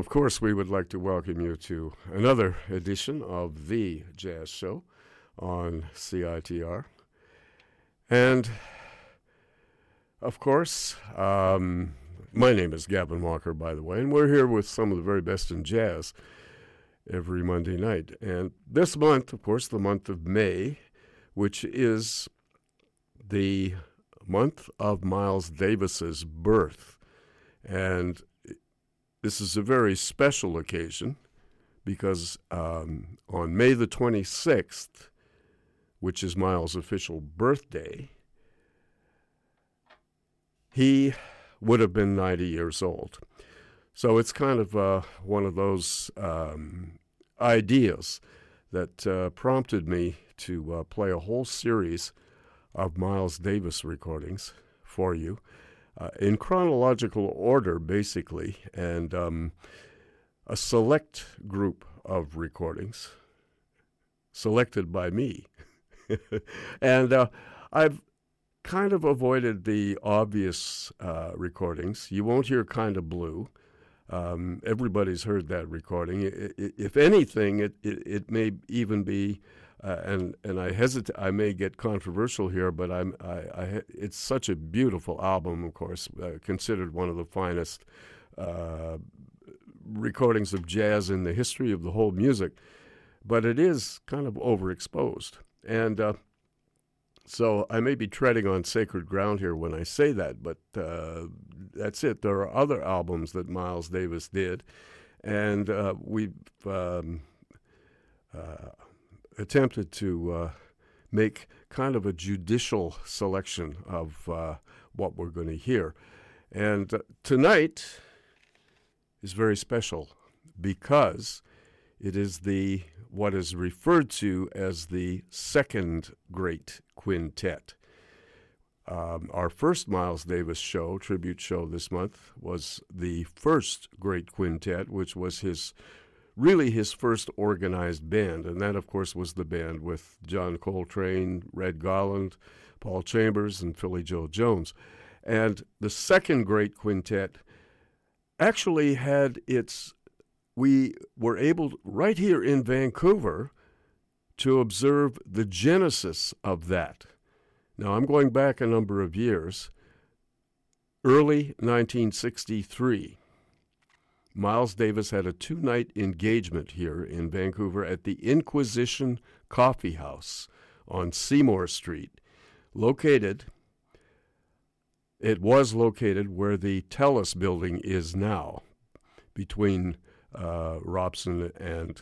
of course, we would like to welcome you to another edition of The Jazz Show on CITR. And, of course, um, my name is Gavin Walker, by the way, and we're here with some of the very best in jazz every Monday night. And this month, of course, the month of May, which is the month of Miles Davis's birth. And this is a very special occasion because um, on May the 26th, which is Miles' official birthday, he would have been 90 years old. So it's kind of uh, one of those um, ideas that uh, prompted me to uh, play a whole series of Miles Davis recordings for you uh, in chronological order, basically, and um, a select group of recordings selected by me. and uh, I've kind of avoided the obvious uh, recordings. You won't hear Kind of Blue. Um, everybody's heard that recording. if anything, it, it, it, may even be, uh, and and I hesitate. I may get controversial here, but I'm I, I it's such a beautiful album. Of course, uh, considered one of the finest uh, recordings of jazz in the history of the whole music. But it is kind of overexposed, and uh, so I may be treading on sacred ground here when I say that, but uh, that's it. There are other albums that Miles Davis did, and uh, we've um, attempted to uh, make kind of a judicial selection of uh, what we're going to hear. And uh, tonight is very special because it is the what is referred to as the second great quintet. Um, our first Miles Davis show, tribute show this month, was the first great quintet, which was his really his first organized band. And that, of course, was the band with John Coltrane, Red Garland, Paul Chambers, and Philly Joe Jones. And the second great quintet actually had its we were able, right here in Vancouver, to observe the genesis of that. Now, I'm going back a number of years. Early 1963, Miles Davis had a two night engagement here in Vancouver at the Inquisition Coffee House on Seymour Street, located. It was located where the TELUS building is now, between uh, Robson and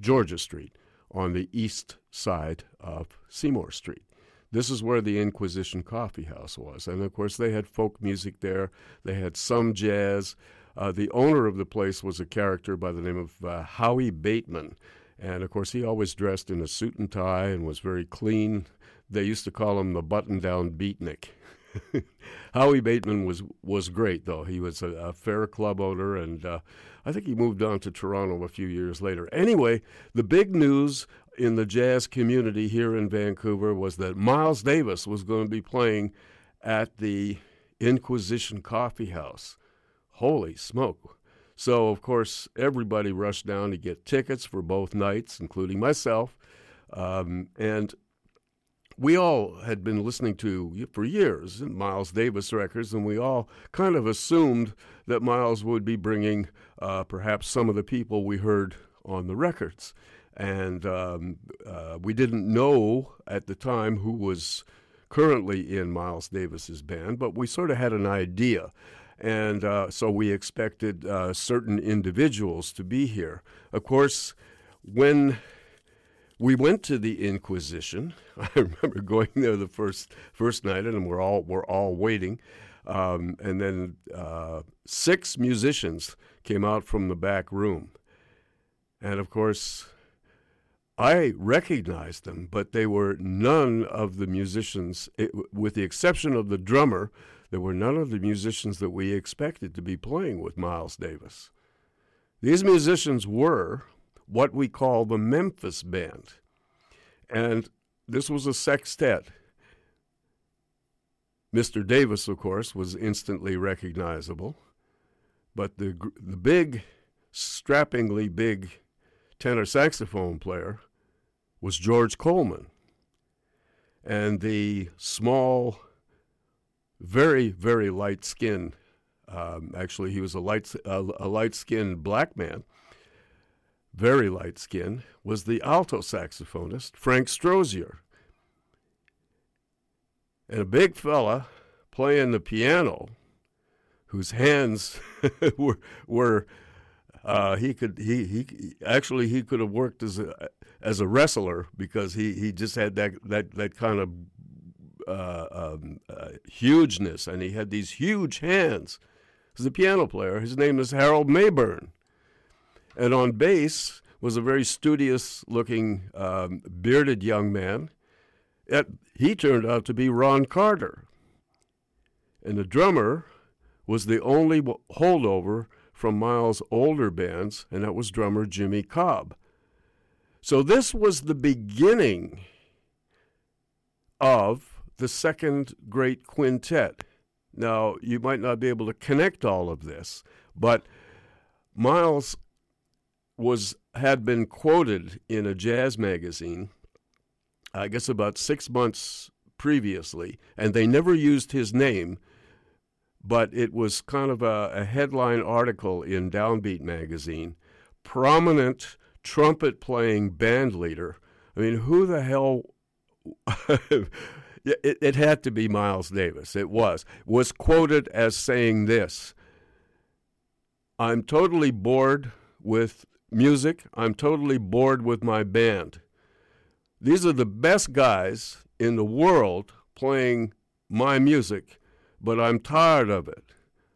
Georgia Street on the east side of Seymour Street. This is where the Inquisition Coffee House was. And of course, they had folk music there, they had some jazz. Uh, the owner of the place was a character by the name of uh, Howie Bateman. And of course, he always dressed in a suit and tie and was very clean. They used to call him the button down beatnik. Howie Bateman was was great though. He was a, a fair club owner, and uh, I think he moved on to Toronto a few years later. Anyway, the big news in the jazz community here in Vancouver was that Miles Davis was going to be playing at the Inquisition Coffee House. Holy smoke! So of course everybody rushed down to get tickets for both nights, including myself. Um, and we all had been listening to for years Miles Davis records, and we all kind of assumed that Miles would be bringing uh, perhaps some of the people we heard on the records. And um, uh, we didn't know at the time who was currently in Miles Davis's band, but we sort of had an idea. And uh, so we expected uh, certain individuals to be here. Of course, when we went to the Inquisition. I remember going there the first first night, and we're all we're all waiting. Um, and then uh, six musicians came out from the back room, and of course, I recognized them, but they were none of the musicians, it, with the exception of the drummer. There were none of the musicians that we expected to be playing with Miles Davis. These musicians were what we call the Memphis Band. And this was a sextet. Mr. Davis, of course, was instantly recognizable, but the, the big strappingly big tenor saxophone player was George Coleman. And the small, very, very light skin, um, actually, he was a light, uh, a light skinned black man, very light skin, was the alto saxophonist, Frank Strozier. And a big fella playing the piano, whose hands were, were uh, he could he he actually he could have worked as a as a wrestler because he, he just had that that that kind of uh, um, uh, hugeness and he had these huge hands. He's a piano player. His name is Harold Mabern, and on bass was a very studious looking um, bearded young man. It, he turned out to be Ron Carter, and the drummer was the only holdover from Miles' older bands, and that was drummer Jimmy Cobb. So this was the beginning of the second great quintet. Now, you might not be able to connect all of this, but Miles was had been quoted in a jazz magazine, I guess about six months previously, and they never used his name but it was kind of a, a headline article in Downbeat magazine. Prominent trumpet playing band leader. I mean, who the hell? it, it had to be Miles Davis. It was. Was quoted as saying this I'm totally bored with music. I'm totally bored with my band. These are the best guys in the world playing my music but I'm tired of it.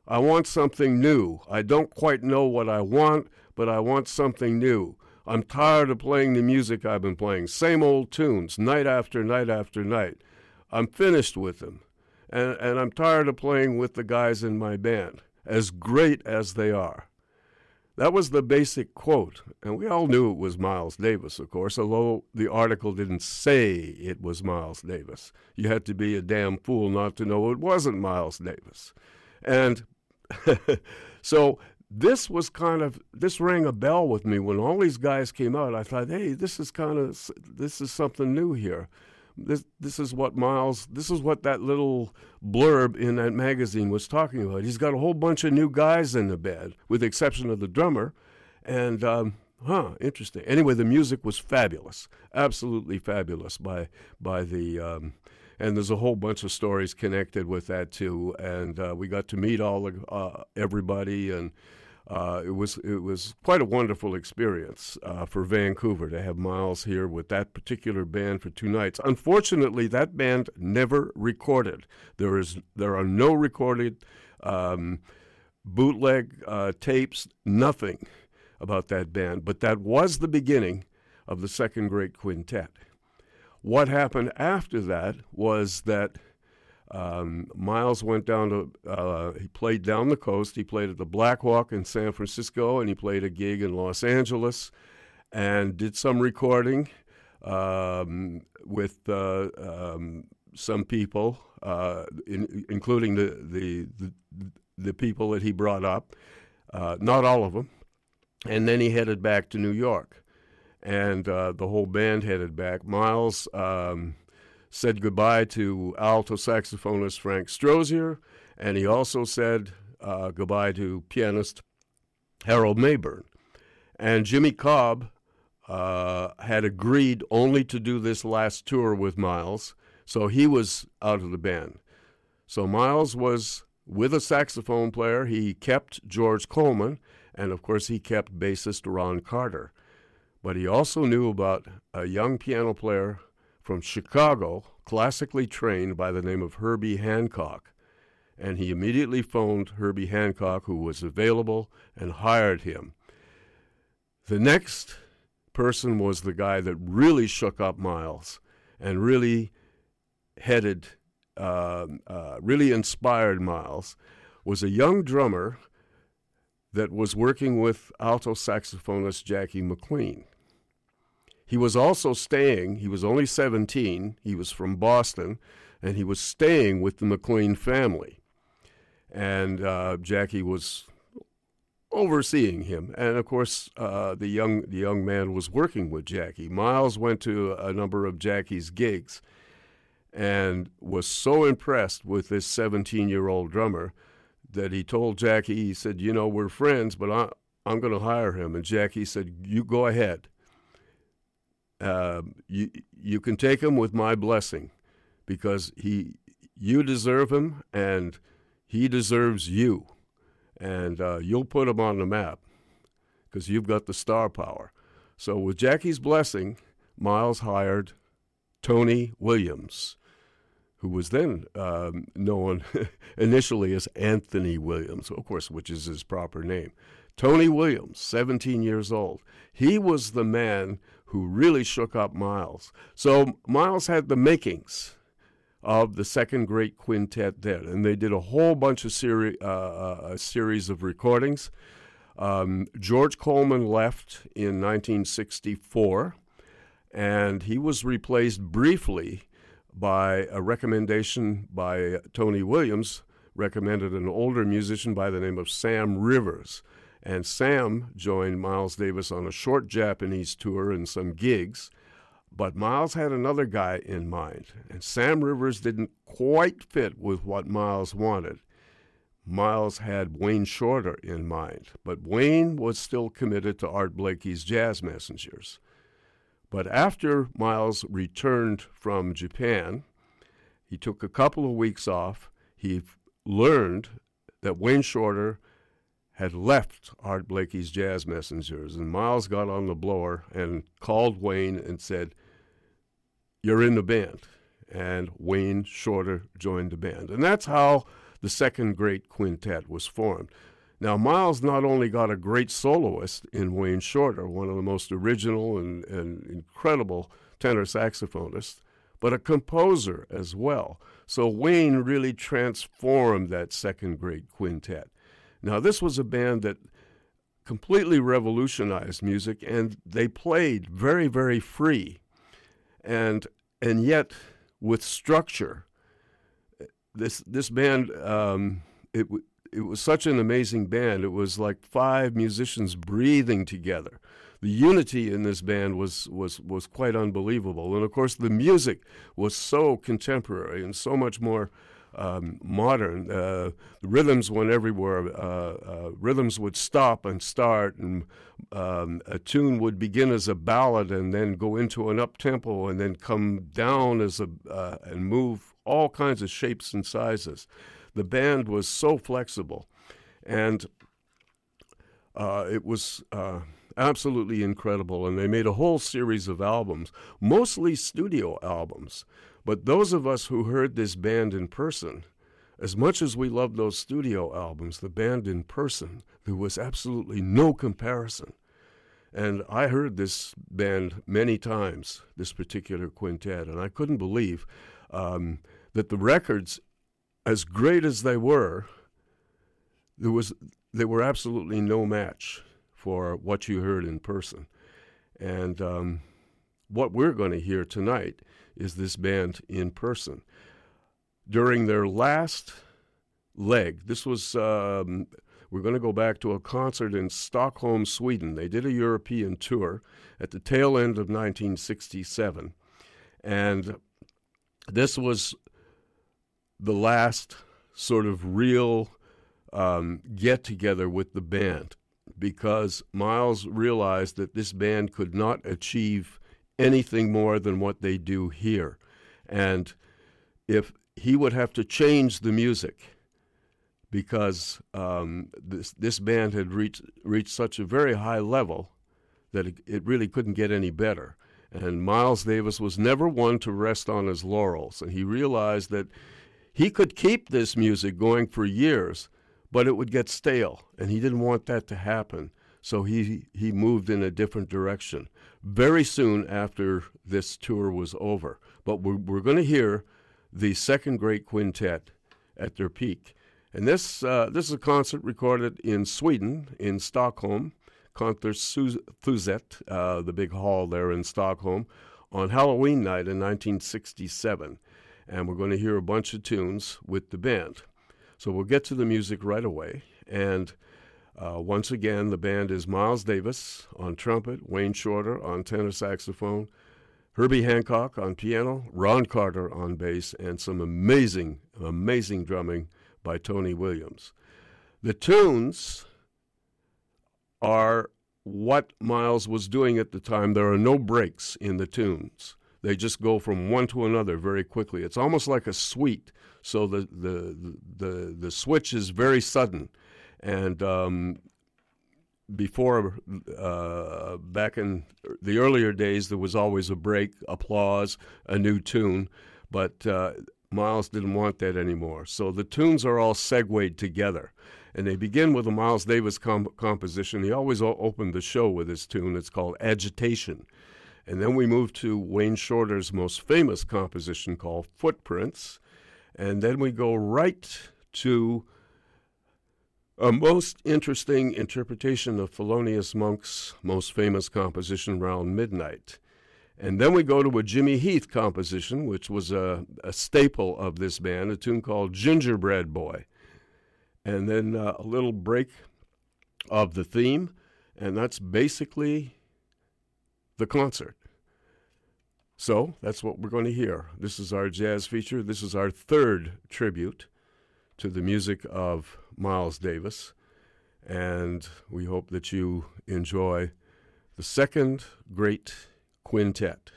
I want something new. I don't quite know what I want, but I want something new. I'm tired of playing the music I've been playing, same old tunes, night after night after night. I'm finished with them. And, and I'm tired of playing with the guys in my band, as great as they are. That was the basic quote, and we all knew it was Miles Davis, of course, although the article didn't say it was Miles Davis. You had to be a damn fool not to know it wasn't Miles Davis. And so this was kind of this rang a bell with me when all these guys came out. I thought, hey, this is kind of this is something new here this this is what Miles this is what that little blurb in that magazine was talking about. He's got a whole bunch of new guys in the band, with the exception of the drummer, and um, huh, interesting. Anyway, the music was fabulous, absolutely fabulous by by the. Um, and there's a whole bunch of stories connected with that too, and uh, we got to meet all uh, everybody, and uh, it was it was quite a wonderful experience uh, for Vancouver to have Miles here with that particular band for two nights. Unfortunately, that band never recorded. There is there are no recorded um, bootleg uh, tapes, nothing about that band. But that was the beginning of the second great quintet. What happened after that was that um, Miles went down to, uh, he played down the coast. He played at the Blackhawk in San Francisco, and he played a gig in Los Angeles and did some recording um, with uh, um, some people, uh, in, including the, the, the, the, people that he brought up, uh, not all of them. And then he headed back to New York. And uh, the whole band headed back. Miles um, said goodbye to alto saxophonist Frank Strozier, and he also said uh, goodbye to pianist Harold Mabern. And Jimmy Cobb uh, had agreed only to do this last tour with Miles, so he was out of the band. So Miles was with a saxophone player. He kept George Coleman, and of course, he kept bassist Ron Carter. But he also knew about a young piano player from Chicago, classically trained by the name of Herbie Hancock. And he immediately phoned Herbie Hancock, who was available, and hired him. The next person was the guy that really shook up Miles and really headed, uh, uh, really inspired Miles, was a young drummer that was working with alto saxophonist Jackie McLean. He was also staying, he was only 17, he was from Boston, and he was staying with the McLean family. And uh, Jackie was overseeing him, and of course, uh, the young the young man was working with Jackie. Miles went to a number of Jackie's gigs, and was so impressed with this 17 year old drummer that he told Jackie, he said, "You know, we're friends, but I, I'm going to hire him." And Jackie said, "You go ahead. Uh, you you can take him with my blessing, because he you deserve him, and he deserves you." and uh, you'll put him on the map because you've got the star power. So, with Jackie's blessing, Miles hired Tony Williams, who was then um, known initially as Anthony Williams, of course, which is his proper name. Tony Williams, 17 years old. He was the man who really shook up Miles. So, Miles had the makings of the second great quintet then, and they did a whole bunch of seri- uh, uh, series of recordings. Um, George Coleman left in 1964, and he was replaced briefly by a recommendation by Tony Williams, recommended an older musician by the name of Sam Rivers. And Sam joined Miles Davis on a short Japanese tour and some gigs. But Miles had another guy in mind, and Sam Rivers didn't quite fit with what Miles wanted. Miles had Wayne Shorter in mind, but Wayne was still committed to Art Blakey's Jazz Messengers. But after Miles returned from Japan, he took a couple of weeks off. He learned that Wayne Shorter had left Art Blakey's Jazz Messengers, and Miles got on the blower and called Wayne and said, You're in the band. And Wayne Shorter joined the band. And that's how the second great quintet was formed. Now, Miles not only got a great soloist in Wayne Shorter, one of the most original and, and incredible tenor saxophonists, but a composer as well. So Wayne really transformed that second great quintet. Now, this was a band that completely revolutionized music, and they played very, very free, and and yet with structure. This this band, um, it it was such an amazing band. It was like five musicians breathing together. The unity in this band was was was quite unbelievable, and of course the music was so contemporary and so much more um, modern. Uh, the rhythms went everywhere. Uh, uh, rhythms would stop and start, and um, a tune would begin as a ballad and then go into an up tempo and then come down as a uh, and move all kinds of shapes and sizes. The band was so flexible, and uh, it was absolutely incredible. And they made a whole series of albums, mostly studio albums. But those of us who heard this band in person, as much as we loved those studio albums, the band in person, there was absolutely no comparison. And I heard this band many times, this particular quintet, and I couldn't believe um, that the records, as great as they were, there was they were absolutely no match for what you heard in person. And um, what we're going to hear tonight is this band in person. During their last leg, this was, um, we're going to go back to a concert in Stockholm, Sweden. They did a European tour at the tail end of 1967. And this was the last sort of real um, get together with the band because Miles realized that this band could not achieve anything more than what they do here. And if he would have to change the music because um, this this band had reached reached such a very high level that it, it really couldn't get any better. And Miles Davis was never one to rest on his laurels, and he realized that he could keep this music going for years, but it would get stale, and he didn't want that to happen. So he he moved in a different direction very soon after this tour was over. But we're, we're going to hear the second great quintet at their peak. And this, uh, this is a concert recorded in Sweden, in Stockholm, Konserthuset, uh, the big hall there in Stockholm, on Halloween night in 1967. And we're going to hear a bunch of tunes with the band. So we'll get to the music right away. And Uh, once again, the band is Miles Davis on trumpet, Wayne Shorter on tenor saxophone, Herbie Hancock on piano, Ron Carter on bass, and some amazing, amazing drumming by Tony Williams. The tunes are what Miles was doing at the time. There are no breaks in the tunes. They just go from one to another very quickly. It's almost like a suite. So the the the the switch is very sudden, and um, before uh, back in the earlier days, there was always a break, applause, a new tune, but uh, Miles didn't want that anymore. So the tunes are all segued together. And they begin with a Miles Davis comp- composition. He always o- opened the show with his tune. It's called Agitation. And then we move to Wayne Shorter's most famous composition called Footprints. And then we go right to a most interesting interpretation of Thelonious Monk's most famous composition, Round Midnight. And then we go to a Jimmy Heath composition, which was a, a staple of this band, a tune called Gingerbread Boy. And then uh, a little break of the theme, and that's basically the concert. So that's what we're going to hear. This is our jazz feature. This is our third tribute to the music of Miles Davis. And we hope that you enjoy the second great quintet.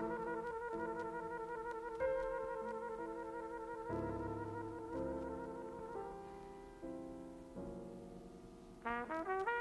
Thank you.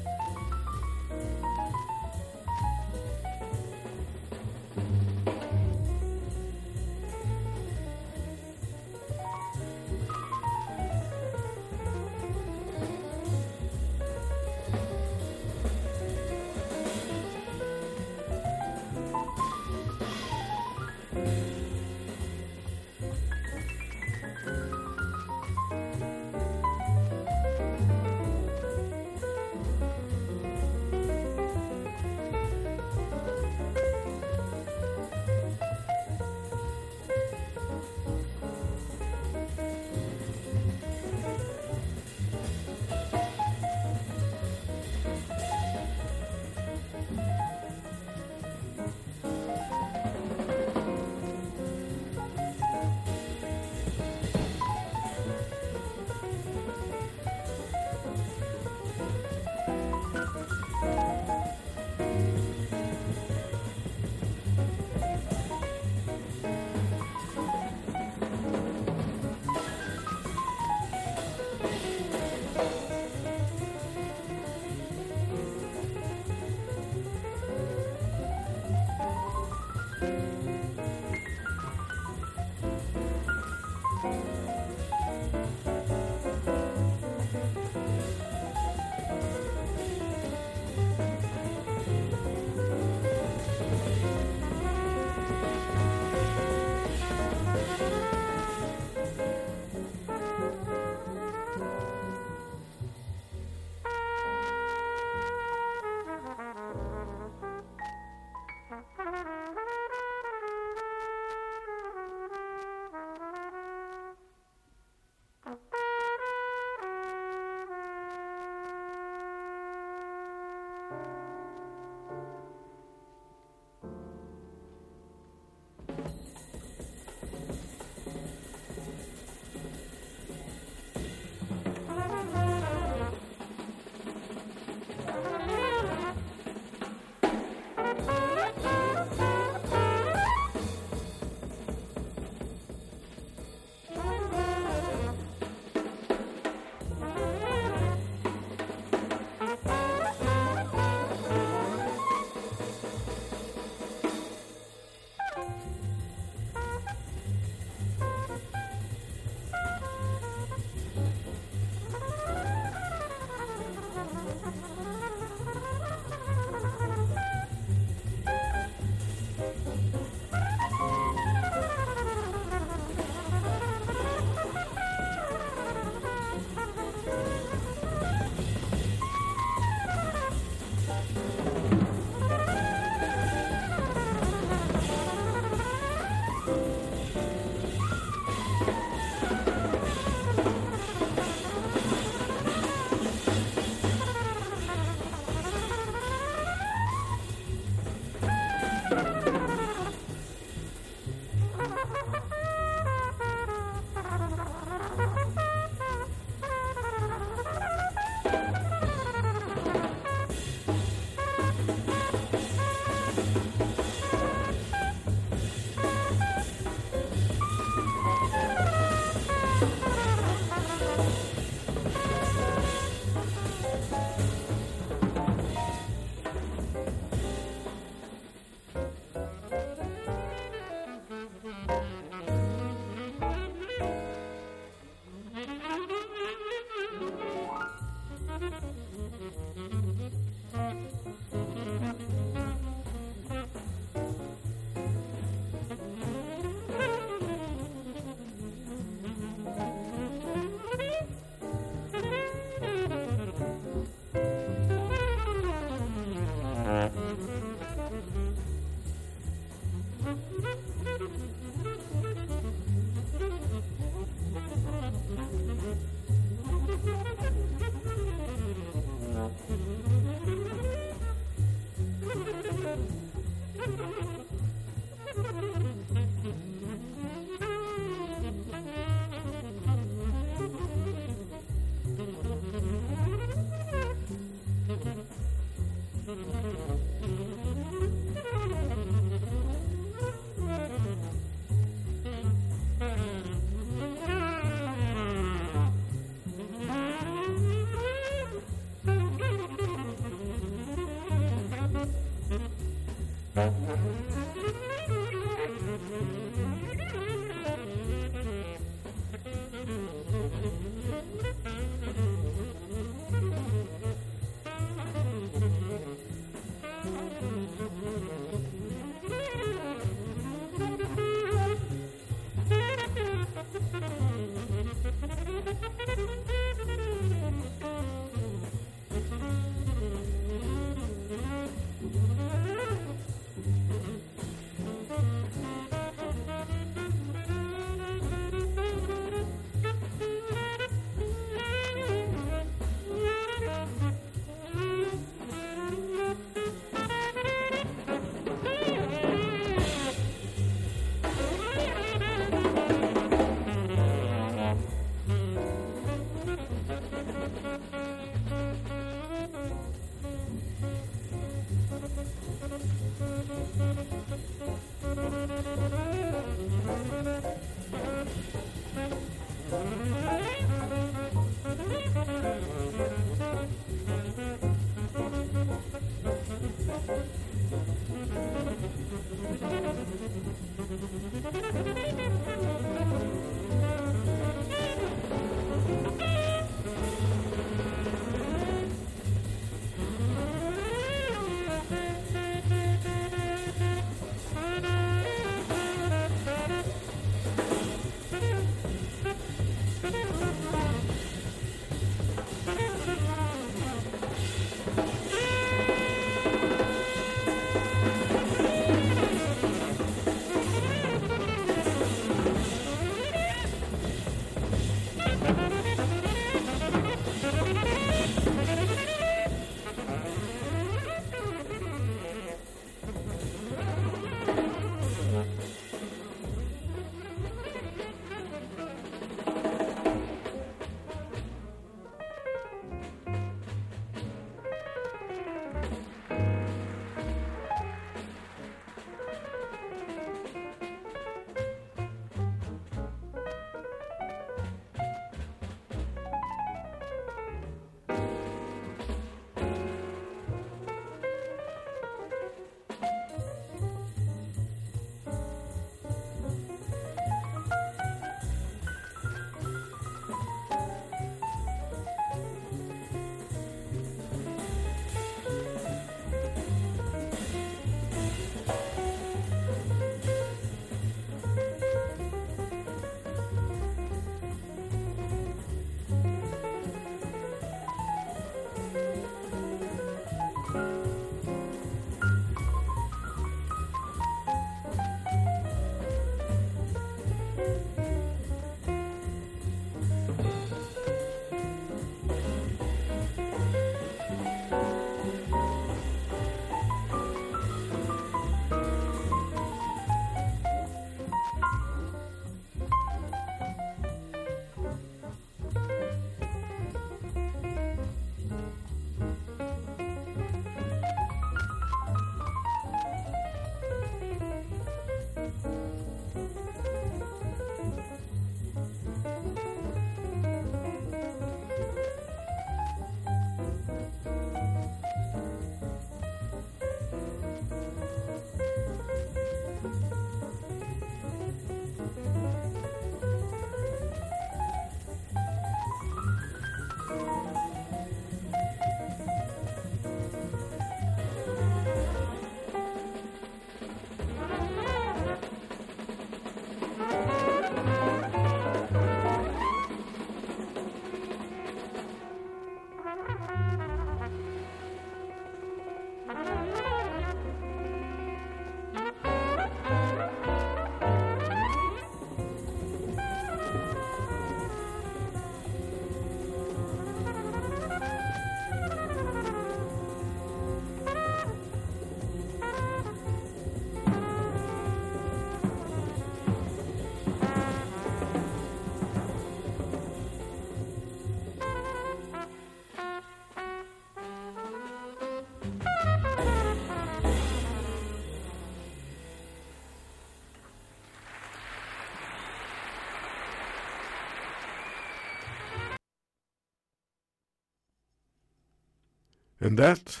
And that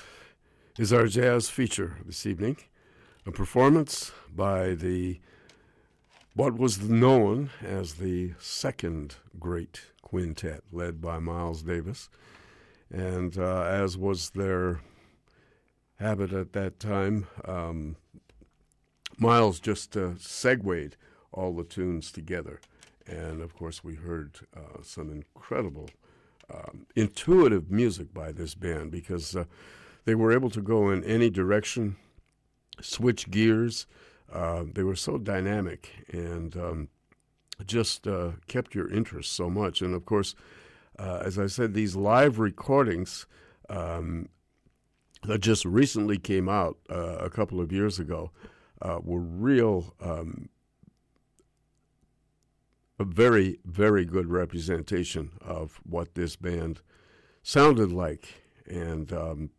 is our jazz feature this evening a performance by the what was known as the second great quintet, led by Miles Davis. And uh, as was their habit at that time, um, Miles just uh, segued all the tunes together. And of course, we heard uh, some incredible intuitive music by this band because uh, they were able to go in any direction, switch gears. Uh, they were so dynamic and um, just uh, kept your interest so much. And of course, uh, as I said, these live recordings um, that just recently came out uh, a couple of years ago uh, were real um, a very, very good representation of what this band sounded like. And um,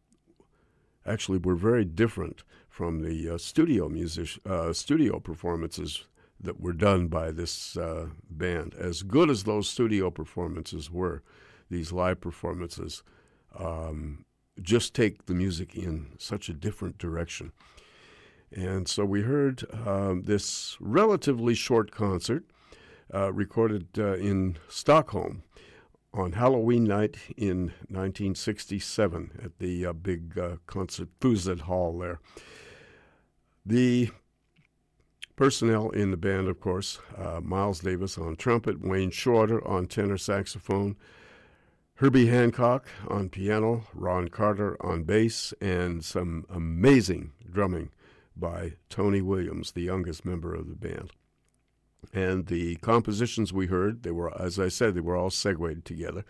actually, were very different from the uh, studio music, uh, studio performances that were done by this uh, band. As good as those studio performances were, these live performances um, just take the music in such a different direction. And so we heard um, this relatively short concert uh, recorded uh, in Stockholm on Halloween night in 1967 at the uh, big uh, concert Hall there. The personnel in the band, of course, uh, Miles Davis on trumpet, Wayne Shorter on tenor saxophone, Herbie Hancock on piano, Ron Carter on bass, and some amazing drumming by Tony Williams, the youngest member of the band. And the compositions we heard, they were, as I said, they were all segued together.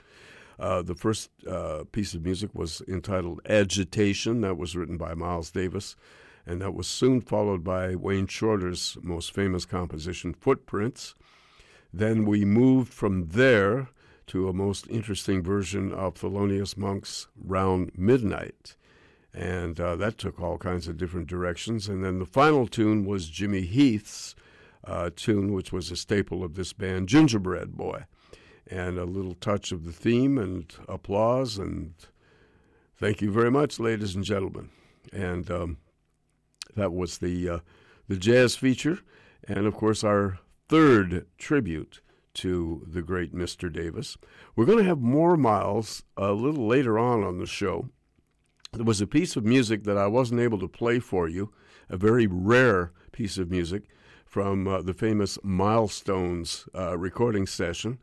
Uh, the first uh, piece of music was entitled Agitation. That was written by Miles Davis. And that was soon followed by Wayne Shorter's most famous composition, Footprints. Then we moved from there to a most interesting version of Thelonious Monk's Round Midnight. And uh, that took all kinds of different directions. And then the final tune was Jimmy Heath's uh, tune, which was a staple of this band, Gingerbread Boy. And a little touch of the theme and applause. And thank you very much, ladies and gentlemen. And um, that was the, uh, the jazz feature. And of course, our third tribute to the great Mr. Davis. We're going to have more miles a little later on on the show. There was a piece of music that I wasn't able to play for you, a very rare piece of music from uh, the famous Milestones uh, recording session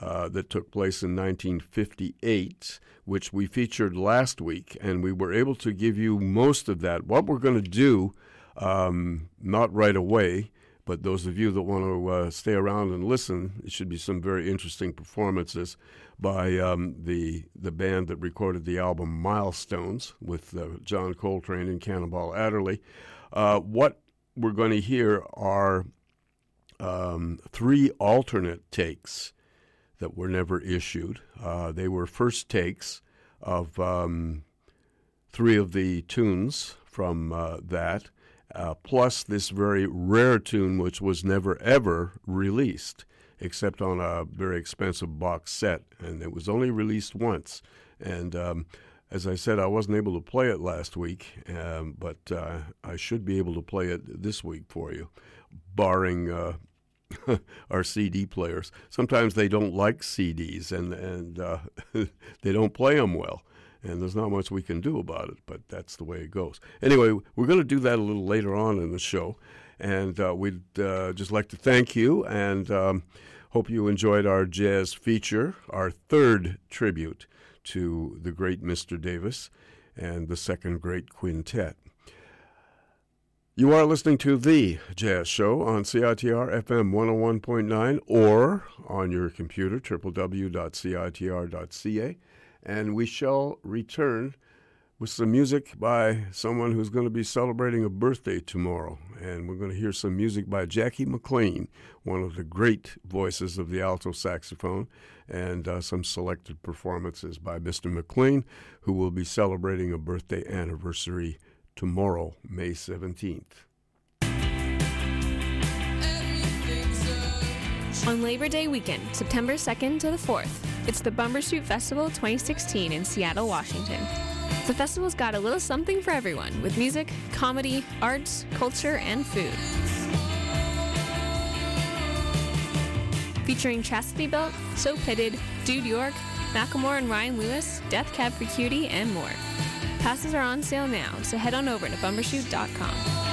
uh, that took place in 1958, which we featured last week, and we were able to give you most of that. What we're going to do, um, not right away, but those of you that want to uh, stay around and listen, it should be some very interesting performances by um, the the band that recorded the album Milestones with uh, John Coltrane and Cannonball Adderley. Uh, what we're going to hear are um, three alternate takes that were never issued. Uh, they were first takes of um, three of the tunes from uh, that uh, plus this very rare tune, which was never ever released except on a very expensive box set, and it was only released once. And um, as I said, I wasn't able to play it last week, um, but uh, I should be able to play it this week for you, barring. Uh, our CD players. Sometimes they don't like CDs and and uh, they don't play them well and there's not much we can do about it, but that's the way it goes. Anyway, we're going to do that a little later on in the show, and uh, we'd uh, just like to thank you and um, hope you enjoyed our jazz feature, our third tribute to the great Mr. Davis and the second great quintet. You are listening to The Jazz Show on CITR FM 101.9 or on your computer, www.citr.ca and we shall return with some music by someone who's going to be celebrating a birthday tomorrow. And we're going to hear some music by Jackie McLean, one of the great voices of the alto saxophone, and uh, some selected performances by Mr. McLean, who will be celebrating a birthday anniversary tomorrow, May 17th. On Labor Day weekend, September 2nd to the 4th, it's the Bumbershoot Festival 2016 in Seattle, Washington. The festival's got a little something for everyone with music, comedy, arts, culture, and food. Featuring Chastity Belt, So Pitted, Dude York, Macklemore and Ryan Lewis, Death Cab for Cutie, and more. Passes are on sale now, so head on over to bumbershoot.com.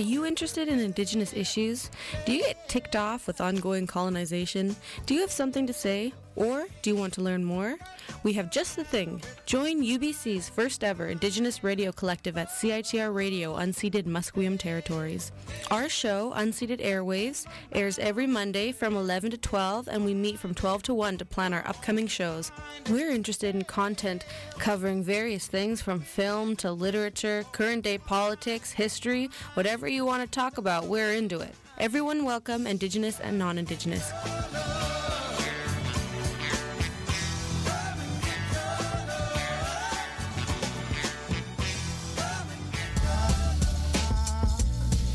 you interested in Indigenous issues? Do you get ticked off with ongoing colonization? Do you have something to say? Or do you want to learn more? We have just the thing. Join UBC's first ever Indigenous radio collective at CITR Radio Unceded Musqueam Territories. Our show, Unceded Airwaves, airs every Monday from 11 to 12, and we meet from 12 to 1 to plan our upcoming shows. We're interested in content covering various things from film to literature, current day politics, history, whatever you want to talk about, we're into it. Everyone welcome, Indigenous and non Indigenous.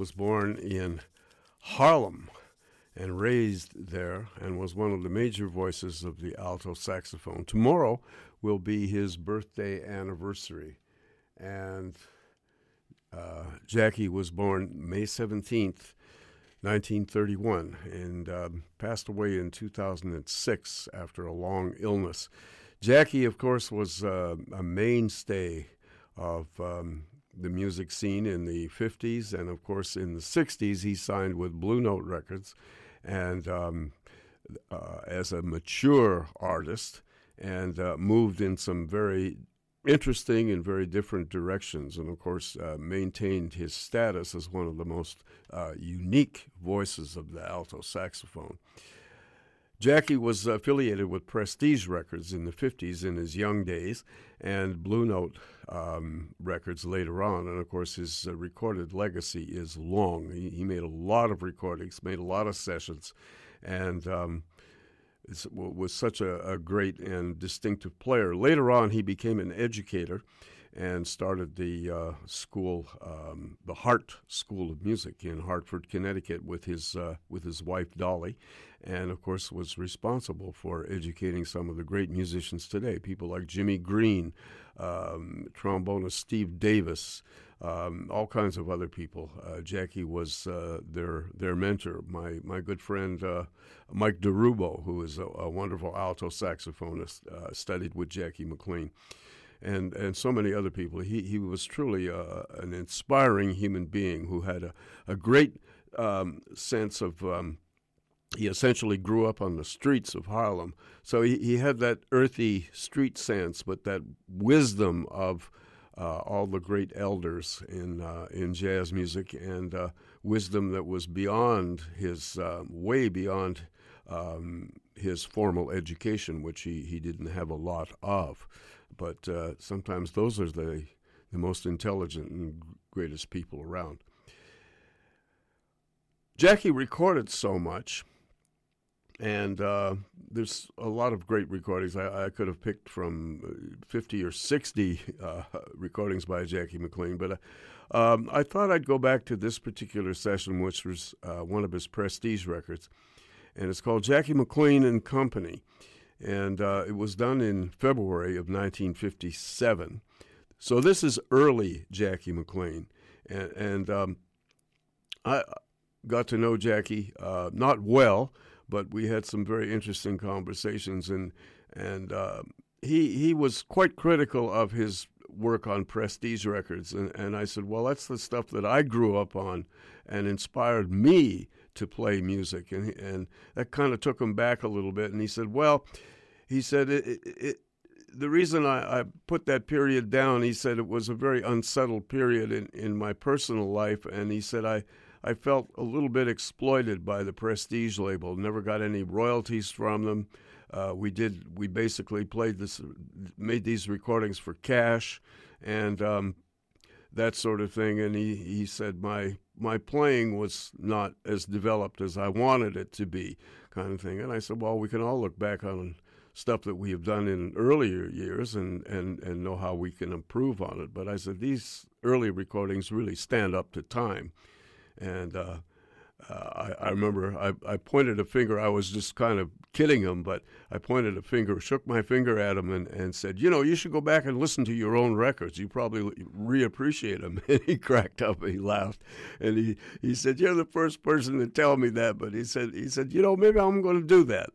was born in Harlem and raised there and was one of the major voices of the alto saxophone. Tomorrow, will be his birthday anniversary. And uh, Jackie was born May 17th, 1931, and um, passed away in 2006 after a long illness. Jackie, of course, was uh, a mainstay of um, the music scene in the 50s, and of course, in the 60s, he signed with Blue Note Records, and um, uh, as a mature artist, and uh, moved in some very interesting and very different directions, and of course, uh, maintained his status as one of the most uh, unique voices of the alto saxophone. Jackie was affiliated with Prestige Records in the 50s in his young days and Blue Note um, Records later on. And of course, his uh, recorded legacy is long. He, he, made a lot of recordings, made a lot of sessions, and um, was such a, a, great and distinctive player. Later on, he became an educator and started the uh, school, um, the Hartt School of Music in Hartford, Connecticut, with his uh, with his wife Dolly, and of course was responsible for educating some of the great musicians today. People like Jimmy Greene, um, trombonist Steve Davis. Um, all kinds of other people. Uh, Jackie was uh, their their mentor. My my good friend uh, Mike DiRubbo, who is a, a wonderful alto saxophonist, uh, studied with Jackie McLean and and so many other people. He he was truly uh, an inspiring human being who had a a great um, sense of. Um, he essentially grew up on the streets of Harlem, so he, he had that earthy street sense, but that wisdom of uh, all the great elders in uh, in jazz music and uh, wisdom that was beyond his uh, way beyond um, his formal education, which he, he didn't have a lot of. But uh, sometimes those are the, the most intelligent and greatest people around. Jackie recorded so much, and uh, there's a lot of great recordings. I, I, could have picked from uh, 50 or 60 uh, recordings by Jackie McLean, but uh, um, I thought I'd go back to this particular session, which was uh, one of his prestige records, and it's called Jackie McLean and Company and uh, it was done in February of 1957. So this is early Jackie McLean, and, and um, I got to know Jackie not well, but we had some very interesting conversations, and and uh, he he was quite critical of his work on Prestige Records, and, and I said, well, that's the stuff that I grew up on, and inspired me to play music, and and that kind of took him back a little bit. And he said, "Well," he said, it, it, it, "The reason I, I, put that period down," he said, "it was a very unsettled period in, in my personal life," and he said, "I." I felt a little bit exploited by the Prestige label. Never got any royalties from them. Uh, we did. We basically played this, made these recordings for cash, and um, that sort of thing. And he, he said my my playing was not as developed as I wanted it to be, kind of thing. And I said, well, we can all look back on stuff that we have done in earlier years and, and, and know how we can improve on it. But I said these early recordings really stand up to time. And uh, uh, I, I, remember I, I, pointed a finger. I was just kind of kidding him, but I pointed a finger, shook my finger at him, and, and said, You know, you should go back and listen to your own records. You probably reappreciate them. And he cracked up and he laughed. And he, he said, You're the first person to tell me that. But he said, he said You know, maybe I'm going to do that.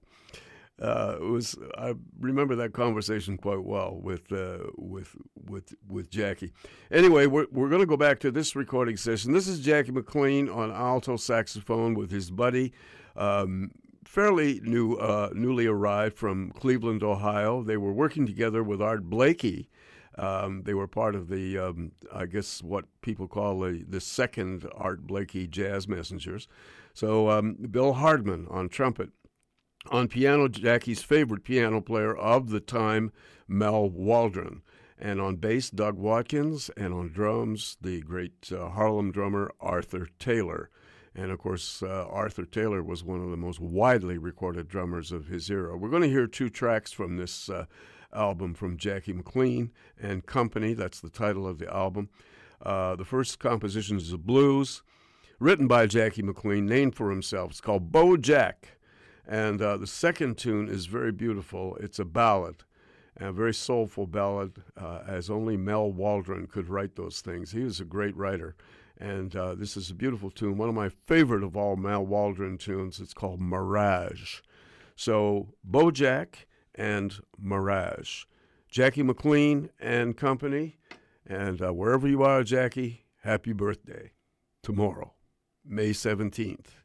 Uh, it was I remember that conversation quite well with uh, with with with Jackie. Anyway, we're we're going to go back to this recording session. This is Jackie McLean on alto saxophone with his buddy, um, fairly new, uh, newly arrived from Cleveland, Ohio. They were working together with Art Blakey. Um, they were part of the, um, I guess, what people call the, the second Art Blakey Jazz Messengers. So um, Bill Hardman on trumpet. On piano, Jackie's favorite piano player of the time, Mal Waldron. And on bass, Doug Watkins. And on drums, the great uh, Harlem drummer, Arthur Taylor. And of course, uh, Arthur Taylor was one of the most widely recorded drummers of his era. We're going to hear two tracks from this uh, album from Jackie McLean and Company. That's the title of the album. Uh, the first composition is a blues written by Jackie McLean, named for himself. It's called Beau Jack. And uh, the second tune is very beautiful. It's a ballad. a very soulful ballad, uh, as only Mal Waldron could write those things. He was a great writer. And uh, this is a beautiful tune, one of my favorite of all Mal Waldron tunes. It's called Mirage. So, Beau Jack and Mirage. Jackie McLean and company. And uh, wherever you are, Jackie, happy birthday tomorrow, May 17th.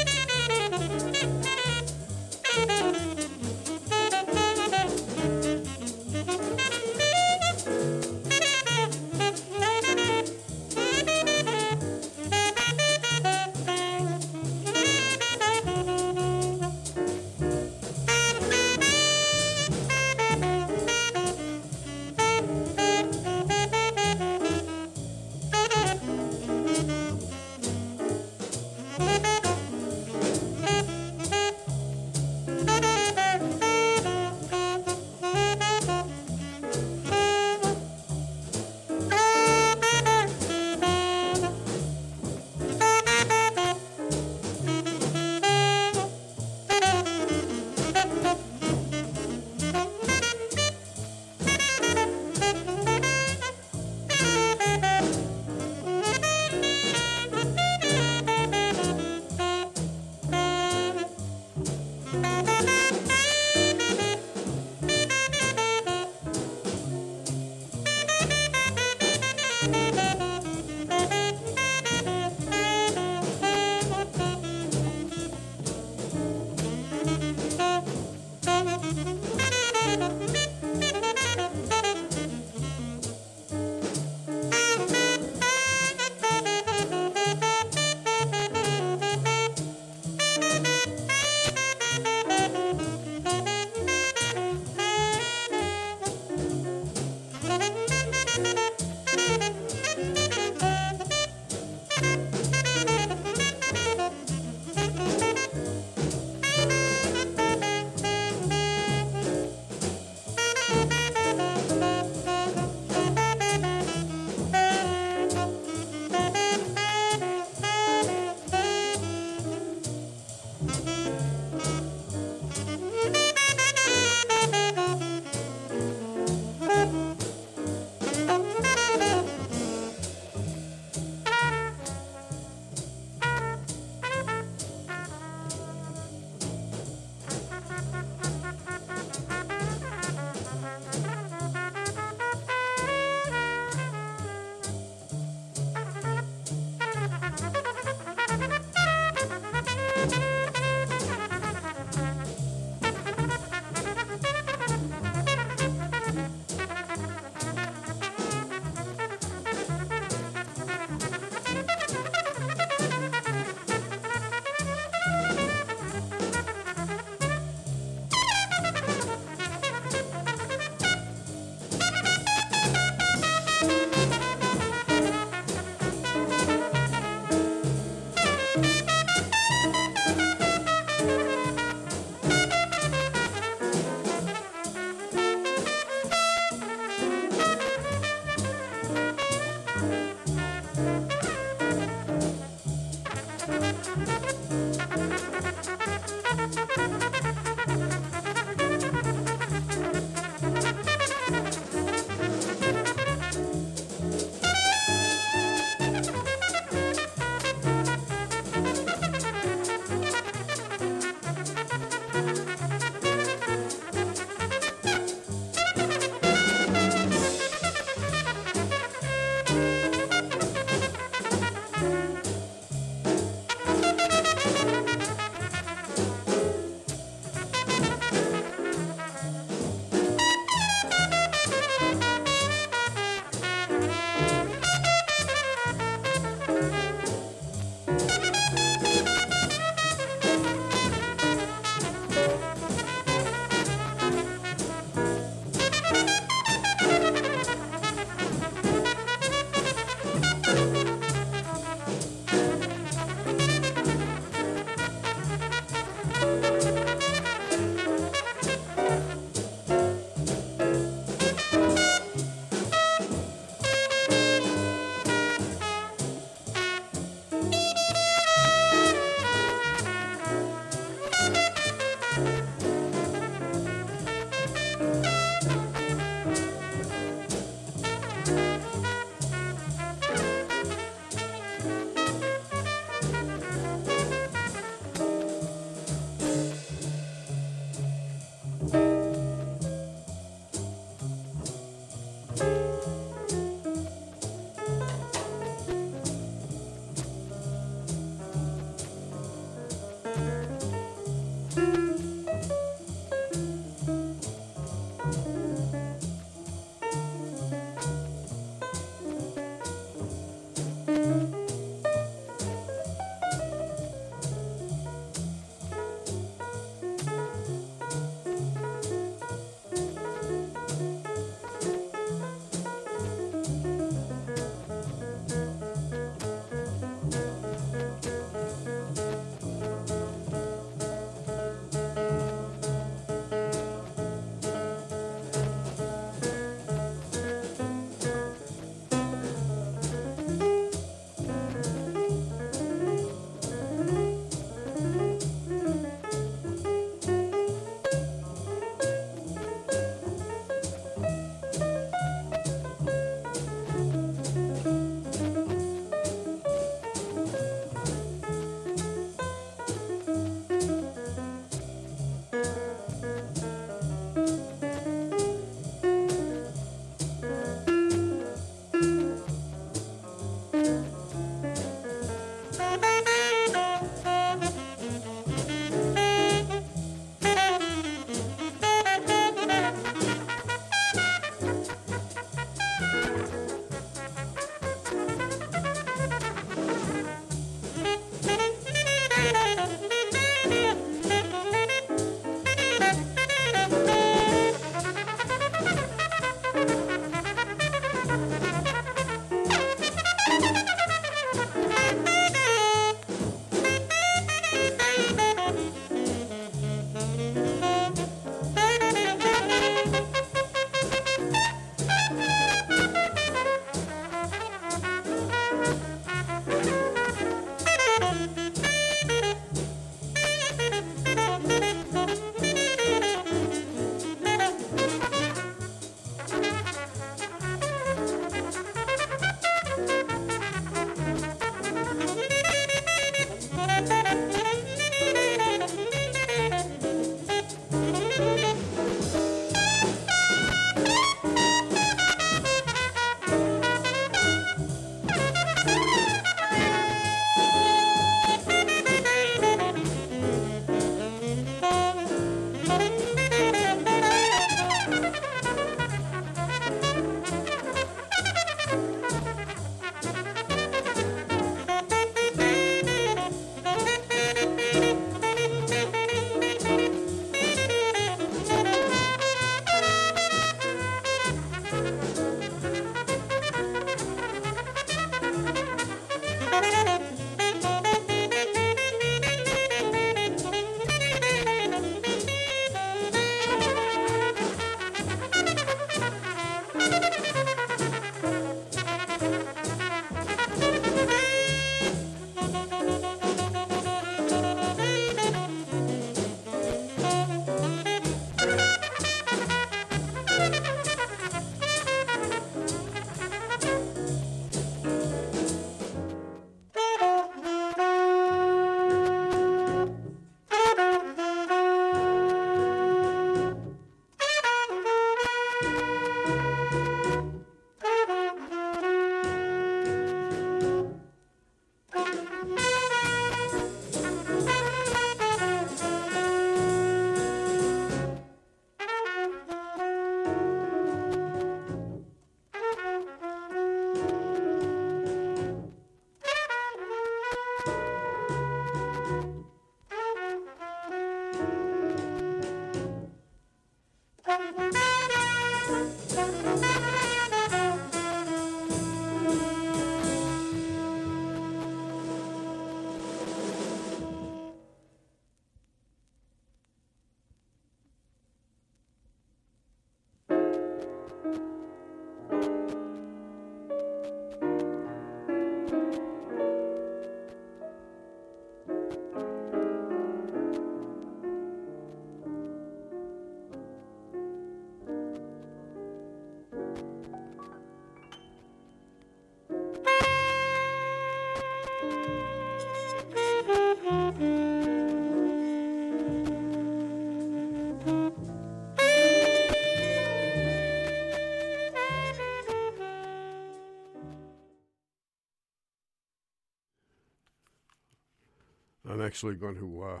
Actually going to uh,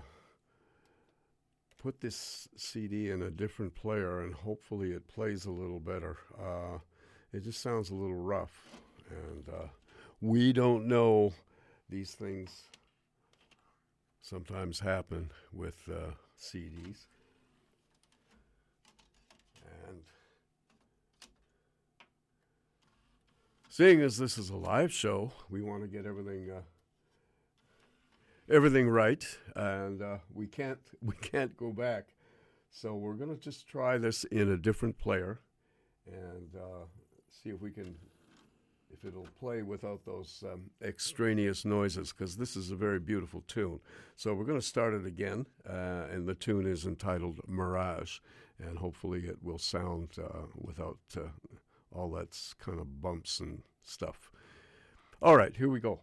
put this CD in a different player and hopefully it plays a little better. Uh, it just sounds a little rough. And uh, we don't know these things sometimes happen with uh, CDs. And seeing as this is a live show, we want to get everything uh, everything right, and uh, we can't we can't go back. So we're gonna just try this in a different player, and uh, see if we can if it'll play without those um, extraneous noises because this is a very beautiful tune. So we're going to start it again, uh, and the tune is entitled Mirage, and hopefully it will sound uh, without uh, all that kind of bumps and stuff. All right, here we go.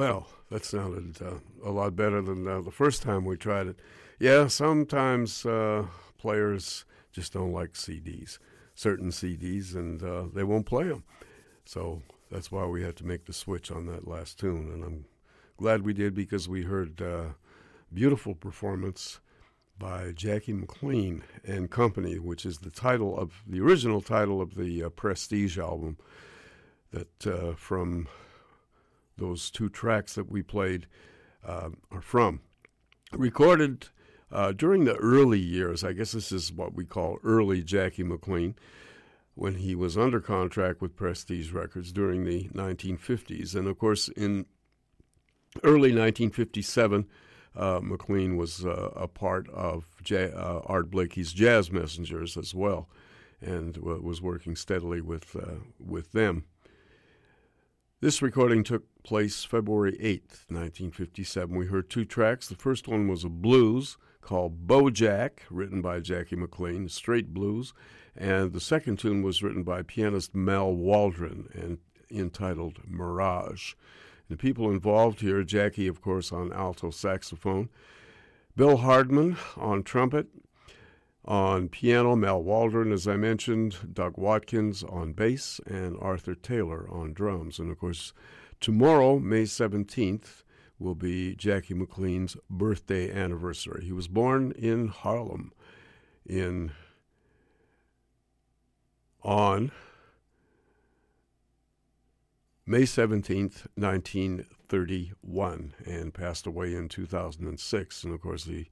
Well, that sounded uh, a lot better than uh, the first time we tried it. Yeah, sometimes uh, players just don't like CDs, certain CDs, and uh, they won't play them. So that's why we had to make the switch on that last tune, and I'm glad we did because we heard uh, beautiful performance by Jackie McLean and Company, which is the title of the original title of the uh, Prestige album that from those two tracks that we played uh, are from. Recorded uh, during the early years, I guess this is what we call early Jackie McLean, when he was under contract with Prestige Records during the 1950s. And of course, in early 1957, uh, McLean was uh, a part of J- uh, Art Blakey's Jazz Messengers as well, and was working steadily with uh, with them. This recording took place February 8th, 1957. We heard two tracks. The first one was a blues called Beau Jack, written by Jackie McLean, straight blues. And the second tune was written by pianist Mal Waldron and entitled Mirage. The people involved here Jackie, of course, on alto saxophone, Bill Hardman on trumpet, on piano, Mal Waldron, as I mentioned, Doug Watkins on bass, and Arthur Taylor on drums. And of course, tomorrow, May 17th, will be Jackie McLean's birthday anniversary. He was born in Harlem in on May 17th, 1931, and passed away in 2006. And of course, he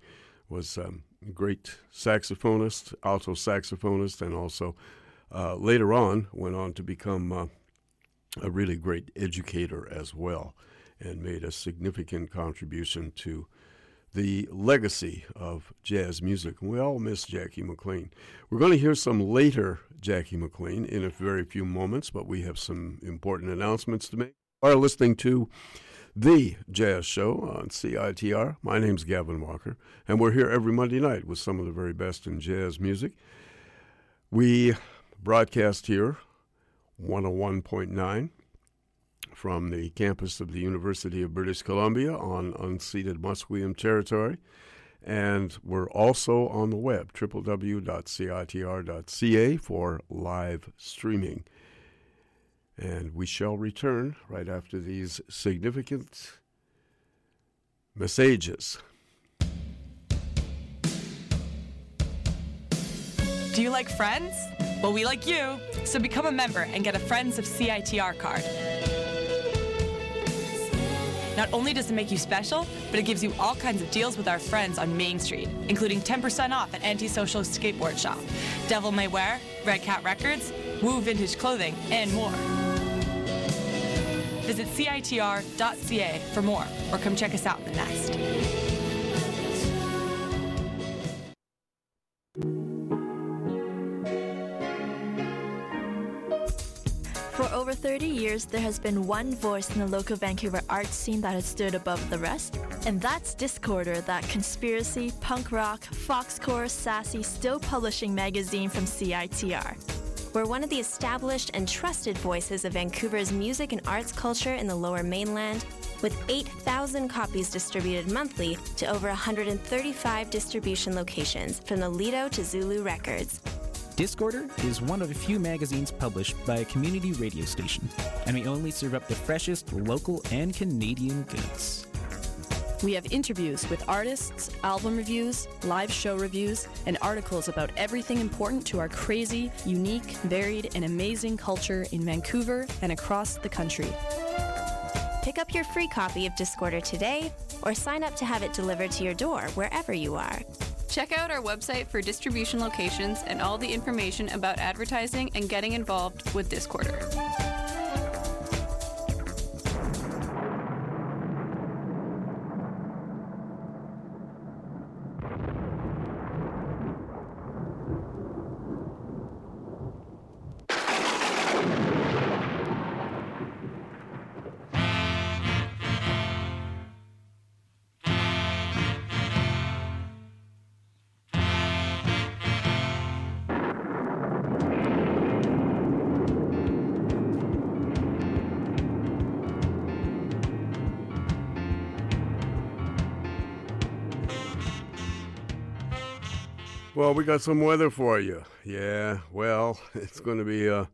was um, great saxophonist, alto saxophonist, and also uh, later on went on to become uh, a really great educator as well, and made a significant contribution to the legacy of jazz music. We all miss Jackie McLean. We're going to hear some later Jackie McLean in a very few moments, but we have some important announcements to make. Are listening to The Jazz Show on CITR. My name's Gavin Walker, and we're here every Monday night with some of the very best in jazz music. We broadcast here 101.9 from the campus of the University of British Columbia on unceded Musqueam territory. And we're also on the web, www.citr.ca, for live streaming. And we shall return right after these significant messages. Do you like friends? Well, we like you, so become a member and get a Friends of CITR card. Not only does it make you special, but it gives you all kinds of deals with our friends on Main Street, including 10% off at Antisocial Skateboard Shop, Devil May Wear, Red Cat Records, Woo Vintage Clothing, and more. Visit CITR.ca for more, or come check us out in the nest. For over 30 years, there has been one voice in the local Vancouver art scene that has stood above the rest, and that's Discorder, that conspiracy, punk rock, foxcore, sassy, still publishing magazine from CITR. We're one of the established and trusted voices of Vancouver's music and arts culture in the lower mainland, with 8,000 copies distributed monthly to over 135 distribution locations from the Lido to Zulu Records. Discorder is one of a few magazines published by a community radio station, and we only serve up the freshest local and Canadian goods. We have interviews with artists, album reviews, live show reviews, and articles about everything important to our crazy, unique, varied, and amazing culture in Vancouver and across the country. Pick up your free copy of Discorder today or sign up to have it delivered to your door wherever you are. Check out our website for distribution locations and all the information about advertising and getting involved with Discorder. Well, we got some weather for you. Yeah, well, it's going to be a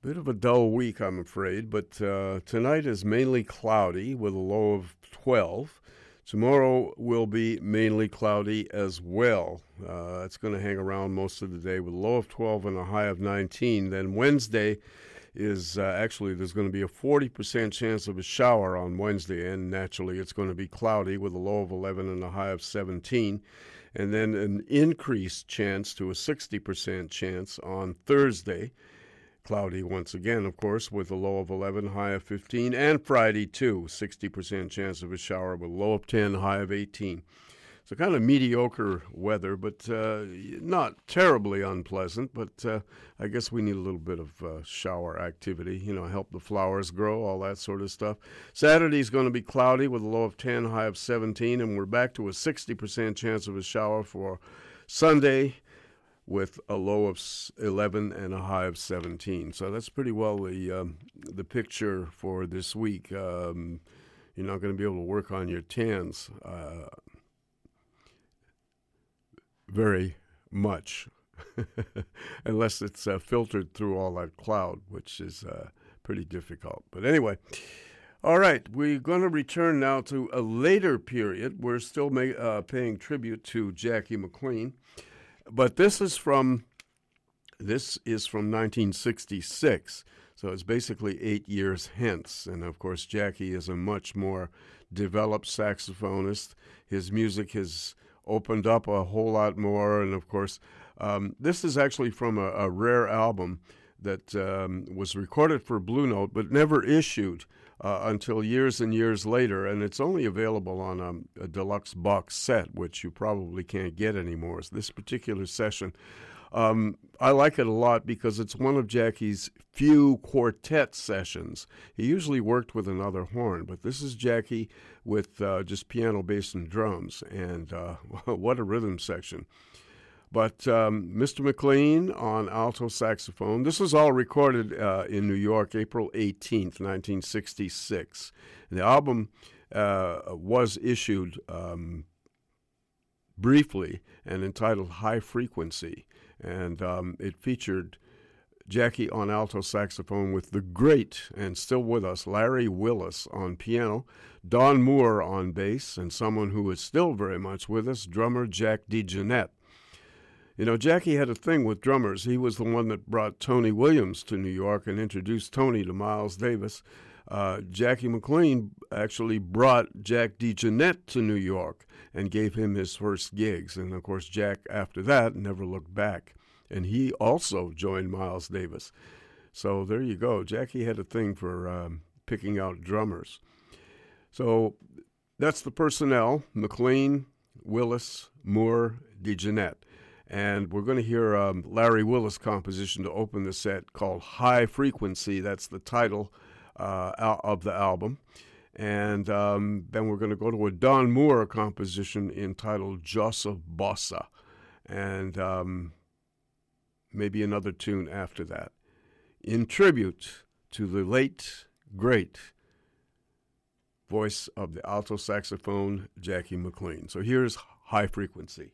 bit of a dull week, I'm afraid, but uh, tonight is mainly cloudy with a low of 12. Tomorrow will be mainly cloudy as well. Uh, it's going to hang around most of the day with a low of 12 and a high of 19. Then Wednesday is uh, actually there's going to be a 40% chance of a shower on Wednesday, and naturally it's going to be cloudy with a low of 11 and a high of 17 and then an increased chance to a 60% chance on Thursday. Cloudy once again, of course, with a low of 11, high of 15, and Friday too, 60% chance of a shower with a low of 10, high of 18. So kind of mediocre weather, but uh, not terribly unpleasant. But uh, I guess we need a little bit of uh, shower activity, you know, help the flowers grow, all that sort of stuff. Saturday's going to be cloudy with a low of 10, high of 17, and we're back to a 60% chance of a shower for Sunday with a low of 11 and a high of 17. So that's pretty well the um, the picture for this week. Um, you're not going to be able to work on your tans. Very much, unless it's uh, filtered through all that cloud, which is uh, pretty difficult. But anyway, all right, we're going to return now to a later period. We're still uh, paying tribute to Jackie McLean, but this is from this is from 1966. So it's basically eight years hence. And of course, Jackie is a much more developed saxophonist. His music has opened up a whole lot more. And of course, um, this is actually from a, a rare album that um, was recorded for Blue Note but never issued uh, until years and years later. And it's only available on a, a deluxe box set, which you probably can't get anymore. So this particular session. Um, I like it a lot because it's one of Jackie's few quartet sessions. He usually worked with another horn, but this is Jackie with uh, just piano, bass, and drums. And uh, what a rhythm section. But um, Mr. McLean on alto saxophone. This was all recorded uh, in New York, April 18th, 1966. The album uh, was issued um, briefly and entitled High Frequency and um, it featured Jackie on alto saxophone with the great and still with us Larry Willis on piano, Don Moore on bass, and someone who is still very much with us, drummer Jack DeJohnette. You know, Jackie had a thing with drummers. He was the one that brought Tony Williams to New York and introduced Tony to Miles Davis. Uh, Jackie McLean actually brought Jack DeJohnette to New York and gave him his first gigs. And of course, Jack, after that, never looked back. And he also joined Miles Davis. So there you go. Jackie had a thing for um, picking out drummers. So that's the personnel McLean, Willis, Moore, DeJohnette. And we're going to hear um, Larry Willis' composition to open the set called High Frequency. That's the title uh, of the album. And um, then we're going to go to a Don Moore composition entitled Jossa Bossa. And um, maybe another tune after that. In tribute to the late, great voice of the alto saxophone, Jackie McLean. So here's High Frequency.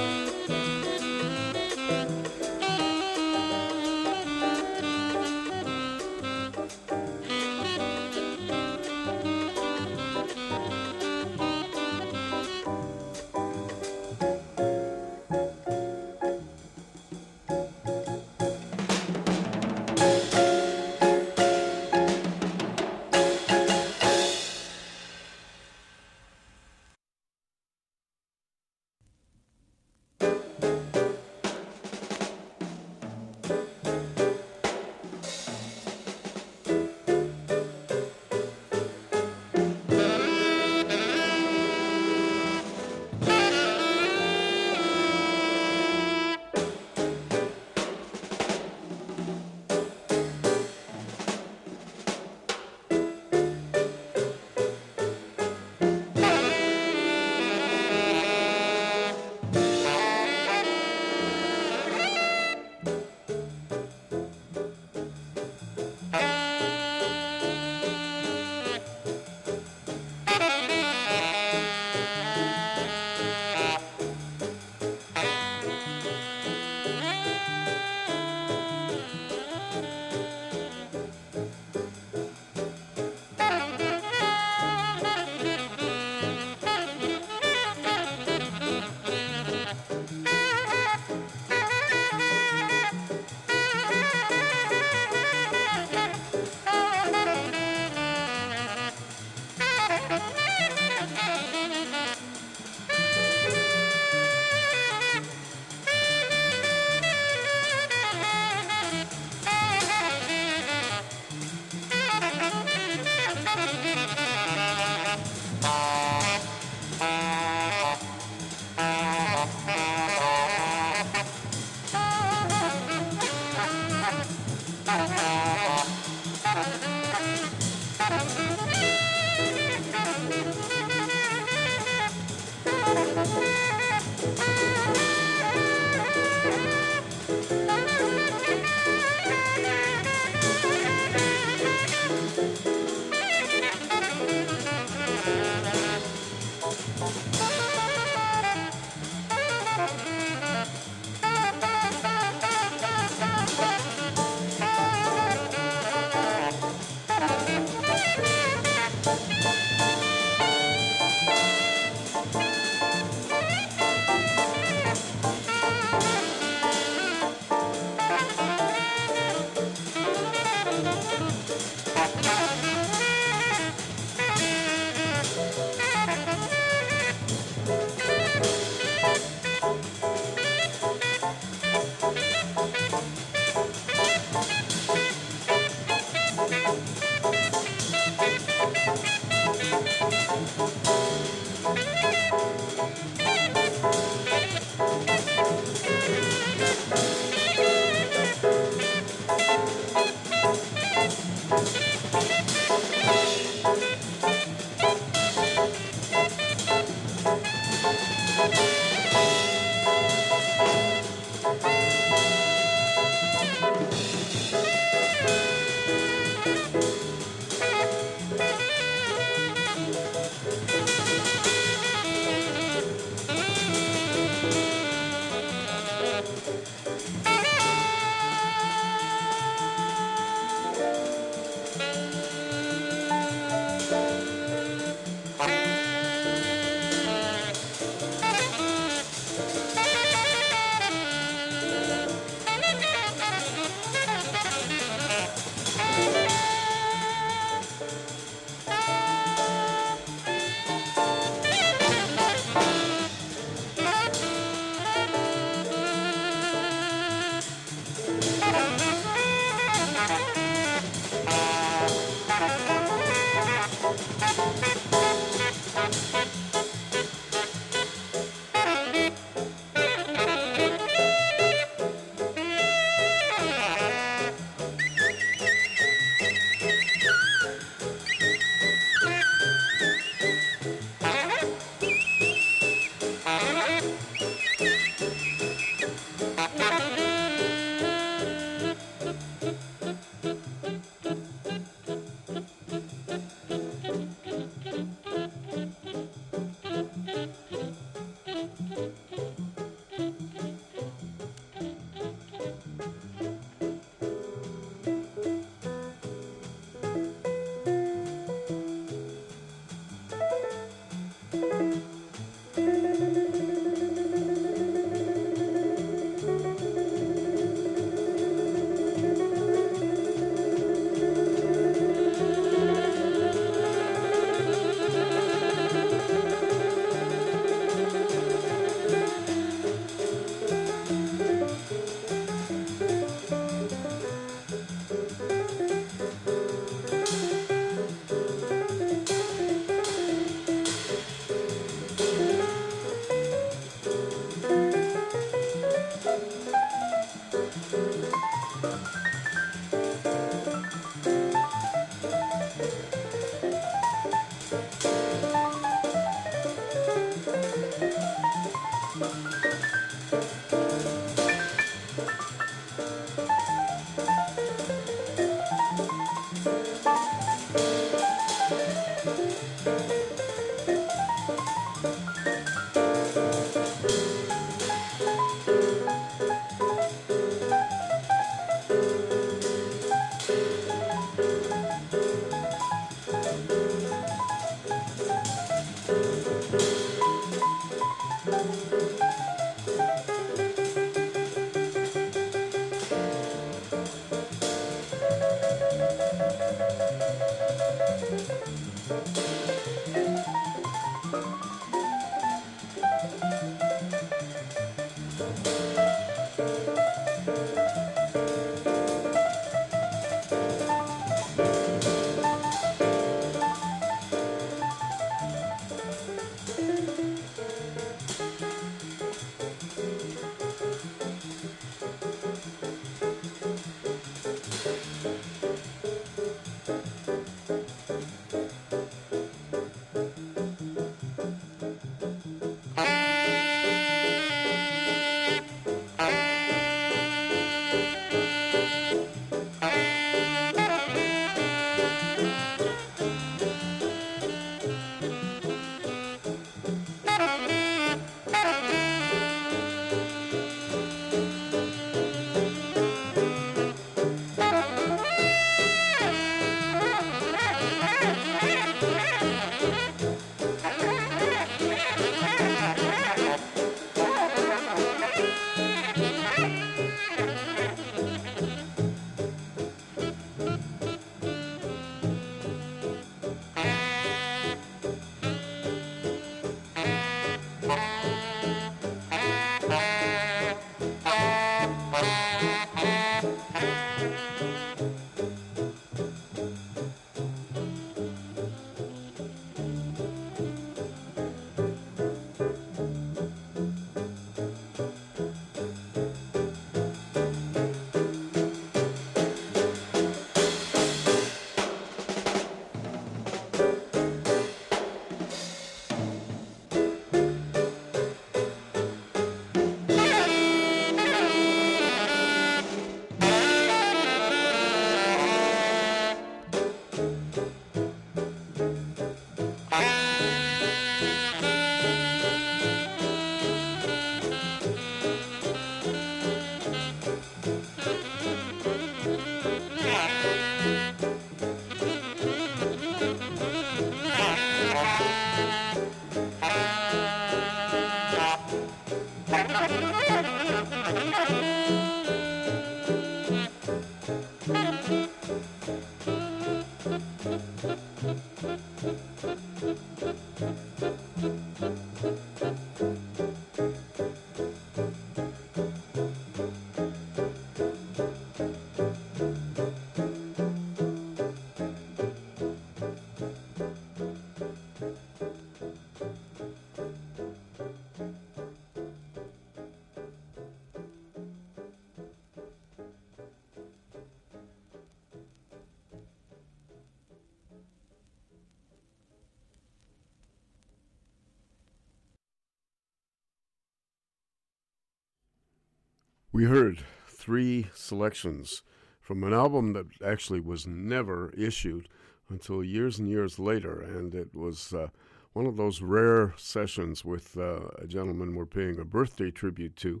We heard three selections from an album that actually was never issued until years and years later, and it was uh, one of those rare sessions with uh, a gentleman we're paying a birthday tribute to.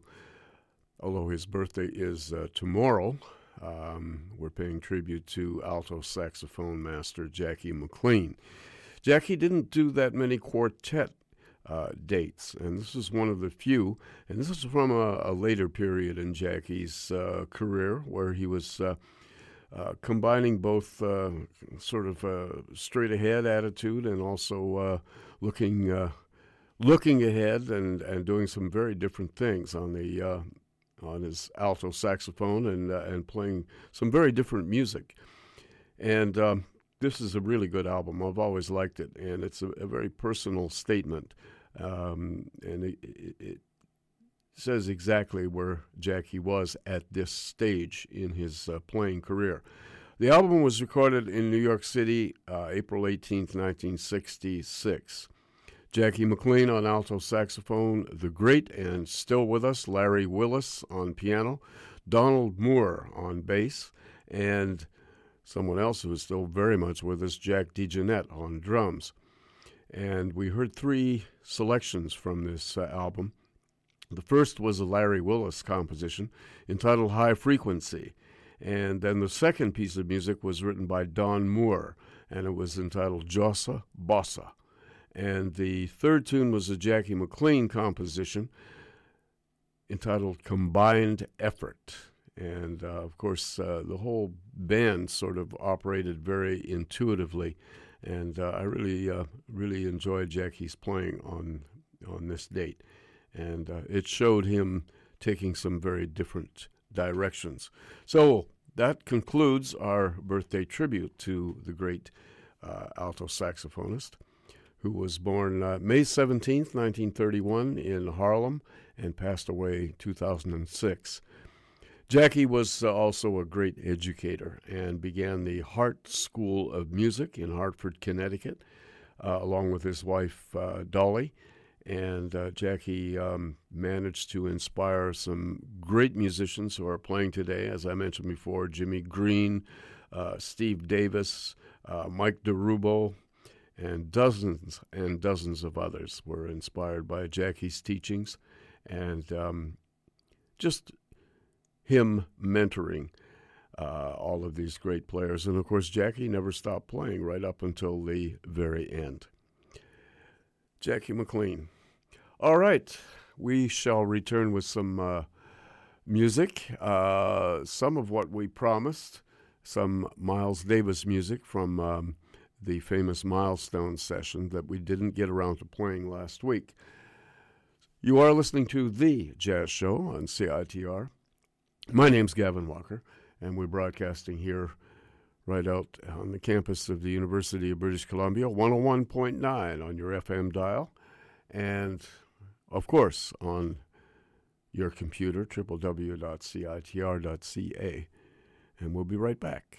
Although his birthday is uh, tomorrow, um, we're paying tribute to alto saxophone master Jackie McLean. Jackie didn't do that many quartet uh, dates, and this is one of the few. And this is from a, a later period in Jackie's uh, career where he was uh, uh combining both uh, sort of a straight ahead attitude and also uh, looking looking ahead and, and doing some very different things on the on his alto saxophone and and playing some very different music. And um, this is a really good album. I've always liked it, and it's a, a very personal statement um, and it, it, says exactly where Jackie was at this stage in his uh, playing career. The album was recorded in New York City, uh, April 18, 1966. Jackie McLean on alto saxophone, the great and still with us Larry Willis on piano, Donald Moore on bass, and someone else who is still very much with us, Jack DeJohnette on drums. And we heard three selections from this uh, album. The first was a Larry Willis composition entitled High Frequency. And then the second piece of music was written by Don Moore, and it was entitled Jossa Bossa. And the third tune was a Jackie McLean composition entitled Combined Effort. And uh, of course, uh, the whole band sort of operated very intuitively and uh, I really uh, really enjoyed Jackie's playing on on this date, and uh, it showed him taking some very different directions. So that concludes our birthday tribute to the great uh, alto saxophonist, who was born uh, May seventeenth, nineteen thirty one, in Harlem, and passed away two thousand and six. Jackie was uh, also a great educator and began the Hartt School of Music in Hartford, Connecticut, uh, along with his wife, uh, Dolly. And uh, Jackie um, managed to inspire some great musicians who are playing today, as I mentioned before Jimmy Greene, uh, Steve Davis, uh, Mike DiRubbo, and dozens and dozens of others were inspired by Jackie's teachings. And um, just him mentoring uh, all of these great players. And of course, Jackie never stopped playing right up until the very end. Jackie McLean. All right, we shall return with some uh, music, uh, some of what we promised, some Miles Davis music from um, the famous Milestone session that we didn't get around to playing last week. You are listening to The Jazz Show on CITR. My name's Gavin Walker, and we're broadcasting here right out on the campus of the University of British Columbia, 101.9 on your FM dial, and of course on your computer, www.citr.ca. And we'll be right back.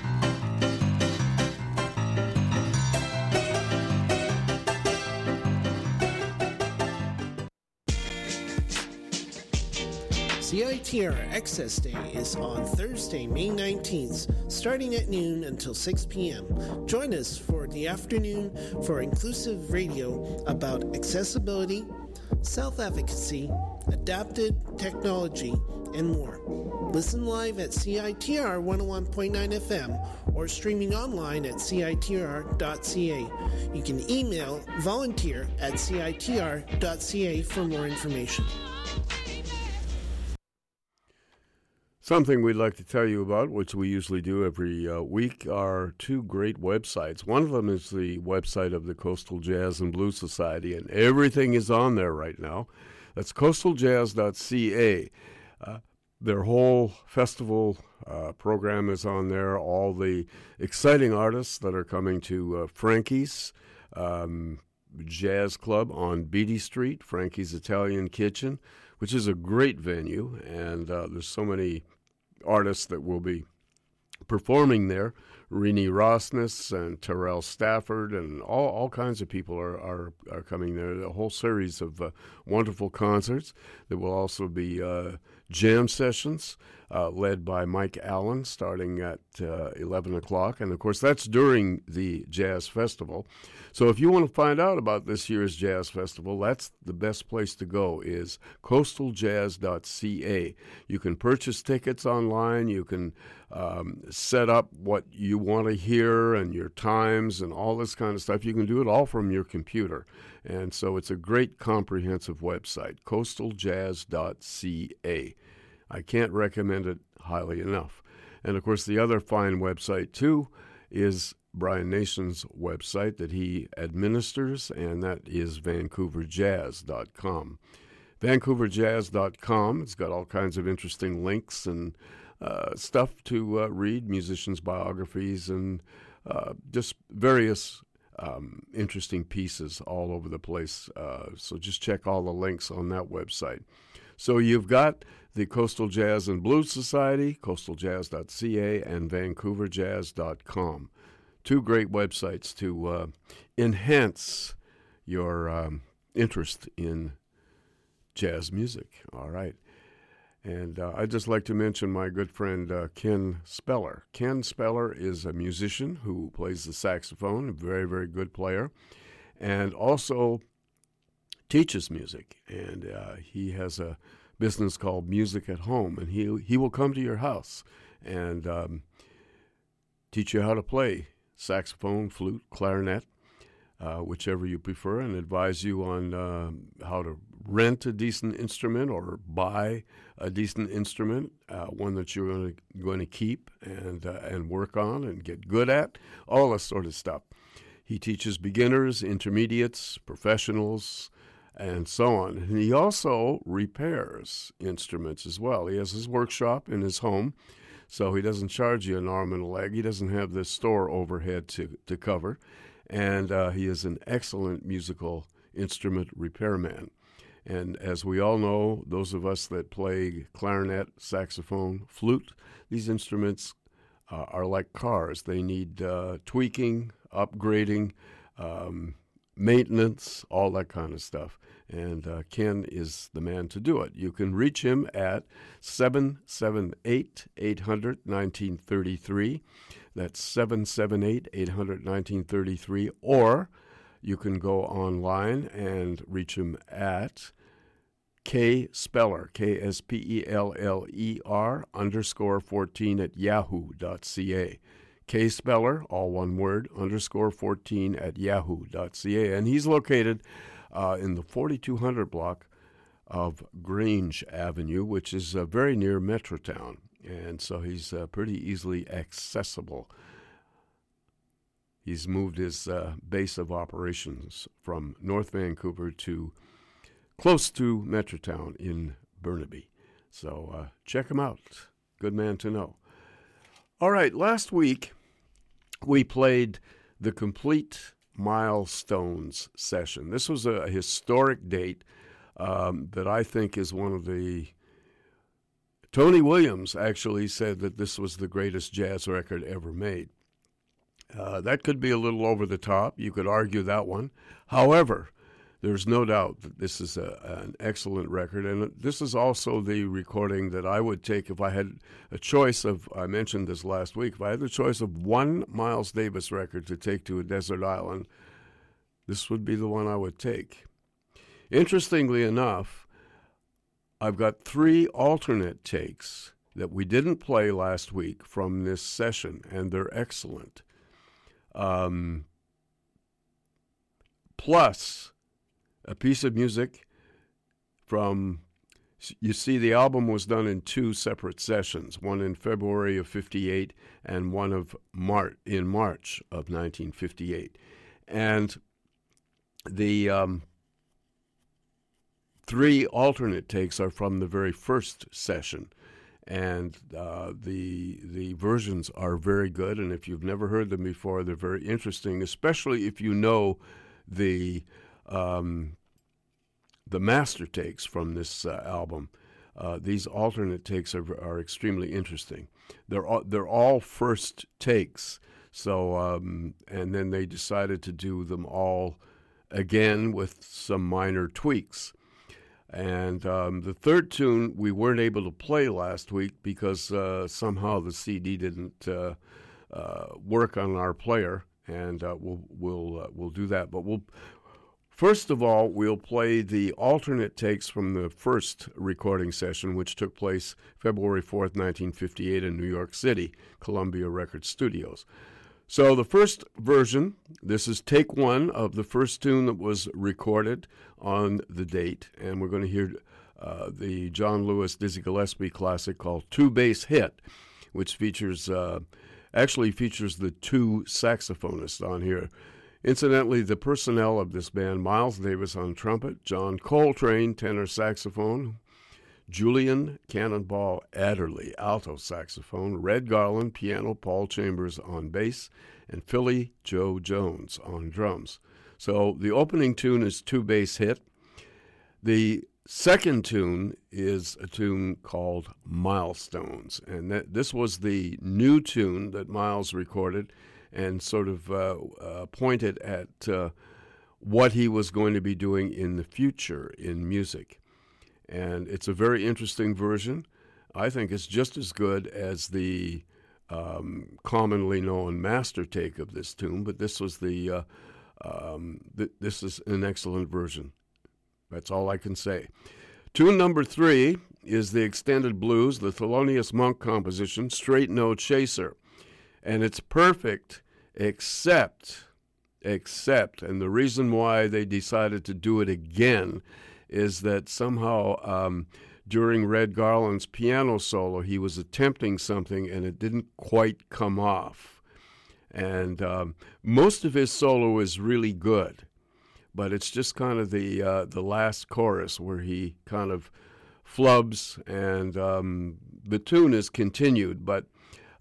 CITR Access Day is on Thursday, May 19th, starting at noon until 6 p.m. Join us for the afternoon for inclusive radio about accessibility, self advocacy, adapted technology, and more. Listen live at CITR 101.9 FM or streaming online at CITR.ca. You can email volunteer at CITR.ca for more information. Something we'd like to tell you about, which we usually do every uh, week, are two great websites. One of them is the website of the Coastal Jazz and Blues Society, and everything is on there right now. That's coastaljazz.ca. Uh, their whole festival uh, program is on there. All the exciting artists that are coming to uh, Frankie's um, Jazz Club on Beatty Street, Frankie's Italian Kitchen, which is a great venue, and uh, there's so many artists that will be performing there. Renee Rosnes and Terrell Stafford and all, all kinds of people are, are, are coming there. A whole series of uh, wonderful concerts. There will also be uh, jam sessions uh, led by Mike Allen starting at uh, 11 o'clock. And of course, that's during the Jazz Festival. So if you want to find out about this year's Jazz Festival, that's the best place to go is coastaljazz.ca. You can purchase tickets online. You can um, set up what you want to hear and your times and all this kind of stuff. You can do it all from your computer. And so it's a great comprehensive website, coastaljazz.ca. I can't recommend it highly enough. And of course, the other fine website, too, is Brian Nation's website that he administers, and that is vancouverjazz.com. VancouverJazz.com. It's got all kinds of interesting links and uh, stuff to uh, read, musicians' biographies, and uh, just various um, interesting pieces all over the place. Uh, so just check all the links on that website. So you've got the Coastal Jazz and Blues Society, coastaljazz.ca, and vancouverjazz.com two great websites to uh, enhance your um, interest in jazz music. All right. And uh, I'd just like to mention my good friend uh, Ken Speller. Ken Speller is a musician who plays the saxophone, a very, very good player, and also teaches music. And uh, he has a business called Music at Home, and he, he will come to your house and um, teach you how to play saxophone, flute, clarinet, uh, whichever you prefer, and advise you on uh, how to rent a decent instrument or buy a decent instrument, uh, one that you're going to, going to keep and, uh, and work on and get good at, all this sort of stuff. He teaches beginners, intermediates, professionals, and so on. And he also repairs instruments as well. He has his workshop in his home so he doesn't charge you an arm and a leg. He doesn't have this store overhead to, to cover. And uh, he is an excellent musical instrument repairman. And as we all know, those of us that play clarinet, saxophone, flute, these instruments uh, are like cars. They need uh, tweaking, upgrading, um, maintenance, all that kind of stuff and uh, Ken is the man to do it. You can reach him at 778 800 1933. That's 778 800 1933. Or you can go online and reach him at K Speller, K S P E L L E R underscore 14 at yahoo.ca. K Speller, all one word, underscore 14 at yahoo.ca. And he's located uh, in the 4200 block of Grange Avenue, which is uh, very near Metrotown. And so he's uh, pretty easily accessible. He's moved his uh, base of operations from North Vancouver to close to Metrotown in Burnaby. So uh, check him out. Good man to know. All right, last week we played the complete milestones session. This was a historic date um, that I think is one of the. Tony Williams actually said that this was the greatest jazz record ever made. Uh, that could be a little over the top. You could argue that one. However, there's no doubt that this is a, an excellent record, and this is also the recording that I would take if I had a choice of. I mentioned this last week. If I had the choice of one Miles Davis record to take to a desert island, this would be the one I would take. Interestingly enough, I've got three alternate takes that we didn't play last week from this session, and they're excellent. Um, plus a piece of music from you see the album was done in two separate sessions one in february of 58 and one of Mar- in march of 1958 and the um, three alternate takes are from the very first session. And uh, the the versions are very good and if you've never heard them before they're very interesting especially if you know the um, the master takes from this uh, album. Uh, these alternate takes are, are extremely interesting. They're all, they're all first takes. So um, and then they decided to do them all again with some minor tweaks. And um, the third tune we weren't able to play last week because uh, somehow the CD didn't uh, uh, work on our player, and uh, we'll we'll uh, we'll do that. But we'll First of all, we'll play the alternate takes from the first recording session, which took place February 4th, 1958, in New York City, Columbia Record Studios. So, the first version, this is take one of the first tune that was recorded on the date, and we're going to hear uh, the John Lewis Dizzy Gillespie classic called Two Bass Hit, which features, uh, actually features the two saxophonists on here. Incidentally, the personnel of this band Miles Davis on trumpet, John Coltrane tenor saxophone, Julian Cannonball Adderley alto saxophone, Red Garland piano, Paul Chambers on bass, and Philly Joe Jones on drums. So the opening tune is Two Bass Hit. The second tune is a tune called Milestones, and that, this was the new tune that Miles recorded and sort of uh, uh, pointed at uh, what he was going to be doing in the future in music. And it's a very interesting version. I think it's just as good as the um, commonly known master take of this tune, but this was the uh, um, th- this is an excellent version. That's all I can say. Tune number three is the extended blues, the Thelonious Monk composition, Straight No Chaser and it's perfect except except and the reason why they decided to do it again is that somehow um, during Red Garland's piano solo he was attempting something and it didn't quite come off. And um, most of his solo is really good but it's just kind of the uh, the last chorus where he kind of flubs and um, the tune is continued but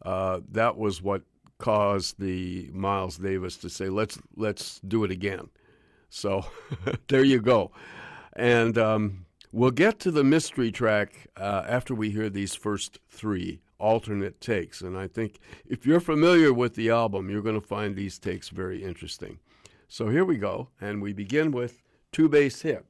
uh, that was what caused the Miles Davis to say, "Let's let's do it again." So there you go, and um, we'll get to the mystery track uh, after we hear these first three alternate takes. And I think if you're familiar with the album, you're going to find these takes very interesting. So here we go, and we begin with two bass hit.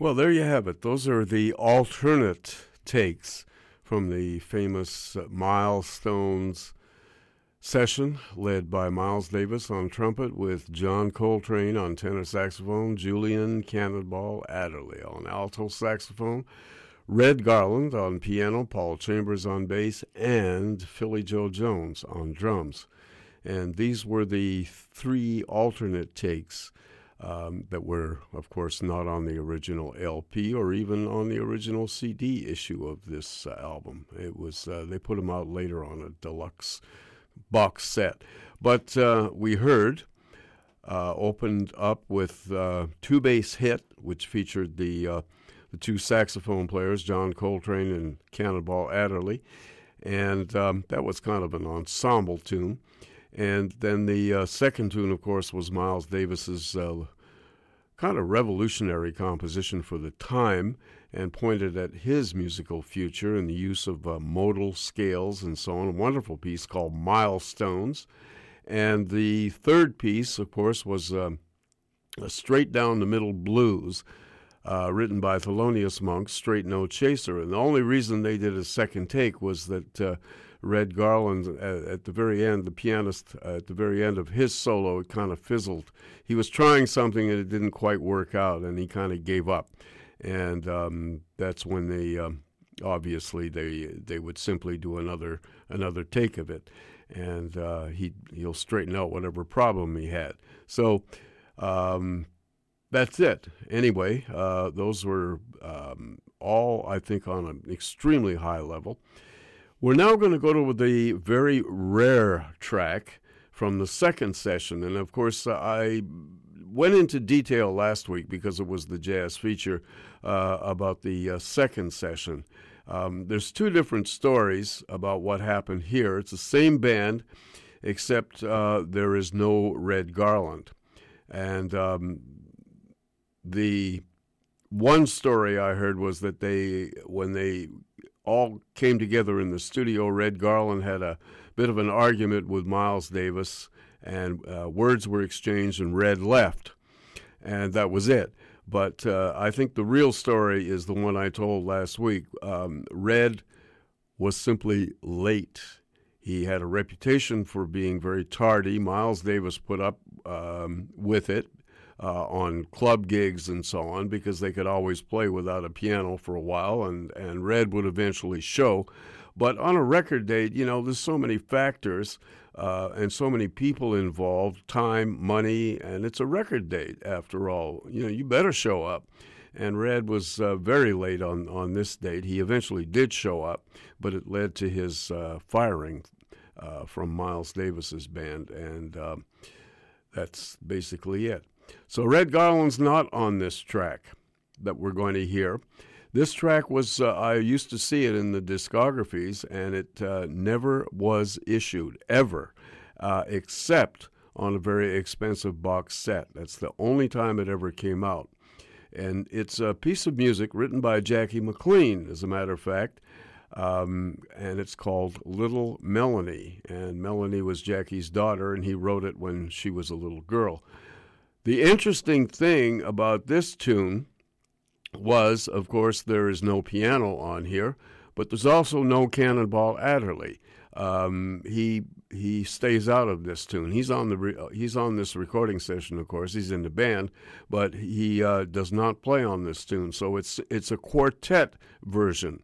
Well, there you have it. Those are the alternate takes from the famous Milestones session, led by Miles Davis on trumpet, with John Coltrane on tenor saxophone, Julian Cannonball Adderley on alto saxophone, Red Garland on piano, Paul Chambers on bass, and Philly Joe Jones on drums. And these were the three alternate takes um, that were, of course, not on the original LP or even on the original CD issue of this uh, album. It was uh, they put them out later on a deluxe box set. But uh, we heard uh, opened up with uh, two bass hit, which featured the uh, the two saxophone players, John Coltrane and Cannonball Adderley, and um, that was kind of an ensemble tune. And then the uh, second tune, of course, was Miles Davis's uh, kind of revolutionary composition for the time and pointed at his musical future and the use of uh, modal scales and so on. A wonderful piece called Milestones. And the third piece, of course, was uh, a straight down the middle blues. Uh, written by Thelonious Monk, Straight No Chaser. And the only reason they did a second take was that uh, Red Garland at, at, the very end, the pianist uh, at the very end of his solo, it kind of fizzled. He was trying something and it didn't quite work out, and he kind of gave up. And um, that's when they um, obviously they they would simply do another another take of it, and uh, he he'll straighten out whatever problem he had. So. Um, that's it. Anyway, uh, those were um, all, I think, on an extremely high level. We're now going to go to the very rare track from the second session. And of course, uh, I went into detail last week because it was the jazz feature uh, about the uh, second session. Um, there's two different stories about what happened here. It's the same band, except uh, there is no Red Garland. And um, the one story I heard was that they, when they all came together in the studio. Red Garland had a bit of an argument with Miles Davis, and uh, words were exchanged, and Red left. And that was it. But uh, I think the real story is the one I told last week. Um, Red was simply late. He had a reputation for being very tardy. Miles Davis put up um, with it uh, on club gigs and so on because they could always play without a piano for a while, and, and Red would eventually show. But on a record date, you know, there's so many factors uh, and so many people involved time, money, and it's a record date after all. You know, you better show up. And Red was uh, very late on, on this date. He eventually did show up, but it led to his uh, firing uh, from Miles Davis's band, and um, that's basically it. So Red Garland's not on this track that we're going to hear. This track was, uh, I used to see it in the discographies, and it uh, never was issued, ever, uh, except on a very expensive box set. That's the only time it ever came out. And it's a piece of music written by Jackie McLean, as a matter of fact. Um, and it's called Little Melanie. And Melanie was Jackie's daughter, and he wrote it when she was a little girl. The interesting thing about this tune was, of course, there is no piano on here, but there's also no Cannonball Adderley. Um, he he stays out of this tune. He's on the re- he's on this recording session, of course. He's in the band, but he uh, does not play on this tune. So it's it's a quartet version,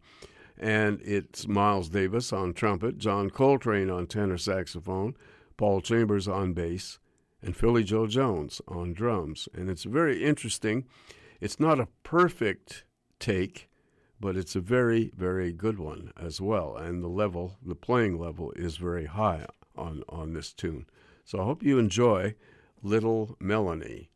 and it's Miles Davis on trumpet, John Coltrane on tenor saxophone, Paul Chambers on bass, and Philly Joe Jones on drums. And it's very interesting. It's not a perfect take but it's a very, very good one as well. And the level, the playing level, is very high on, on this tune. So I hope you enjoy Little Melanie.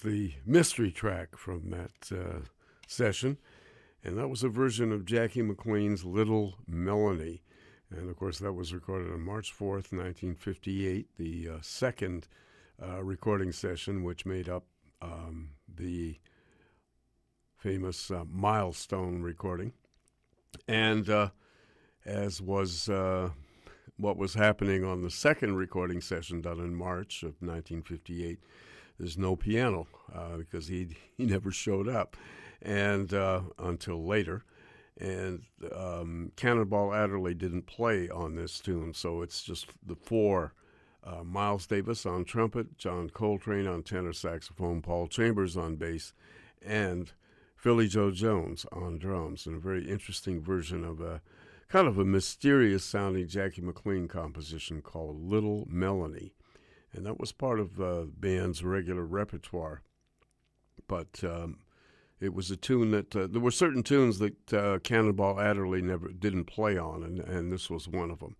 The mystery track from that uh, session, and that was a version of Jackie McLean's Little Melanie. And of course, that was recorded on March 4th, 1958, the uh, second uh, recording session, which made up um, the famous uh, milestone recording. And uh, as was uh, what was happening on the second recording session done in March of 1958, there's no piano uh, because he he never showed up, and uh, until later, and um, Cannonball Adderley didn't play on this tune, so it's just the four. Uh, Miles Davis on trumpet, John Coltrane on tenor saxophone, Paul Chambers on bass, and Philly Joe Jones on drums, and a very interesting version of a kind of a mysterious sounding Jackie McLean composition called Little Melanie and that was part of the band's regular repertoire. But um, it was a tune that uh, there were certain tunes that uh, Cannonball Adderley never didn't play on, and, and this was one of them.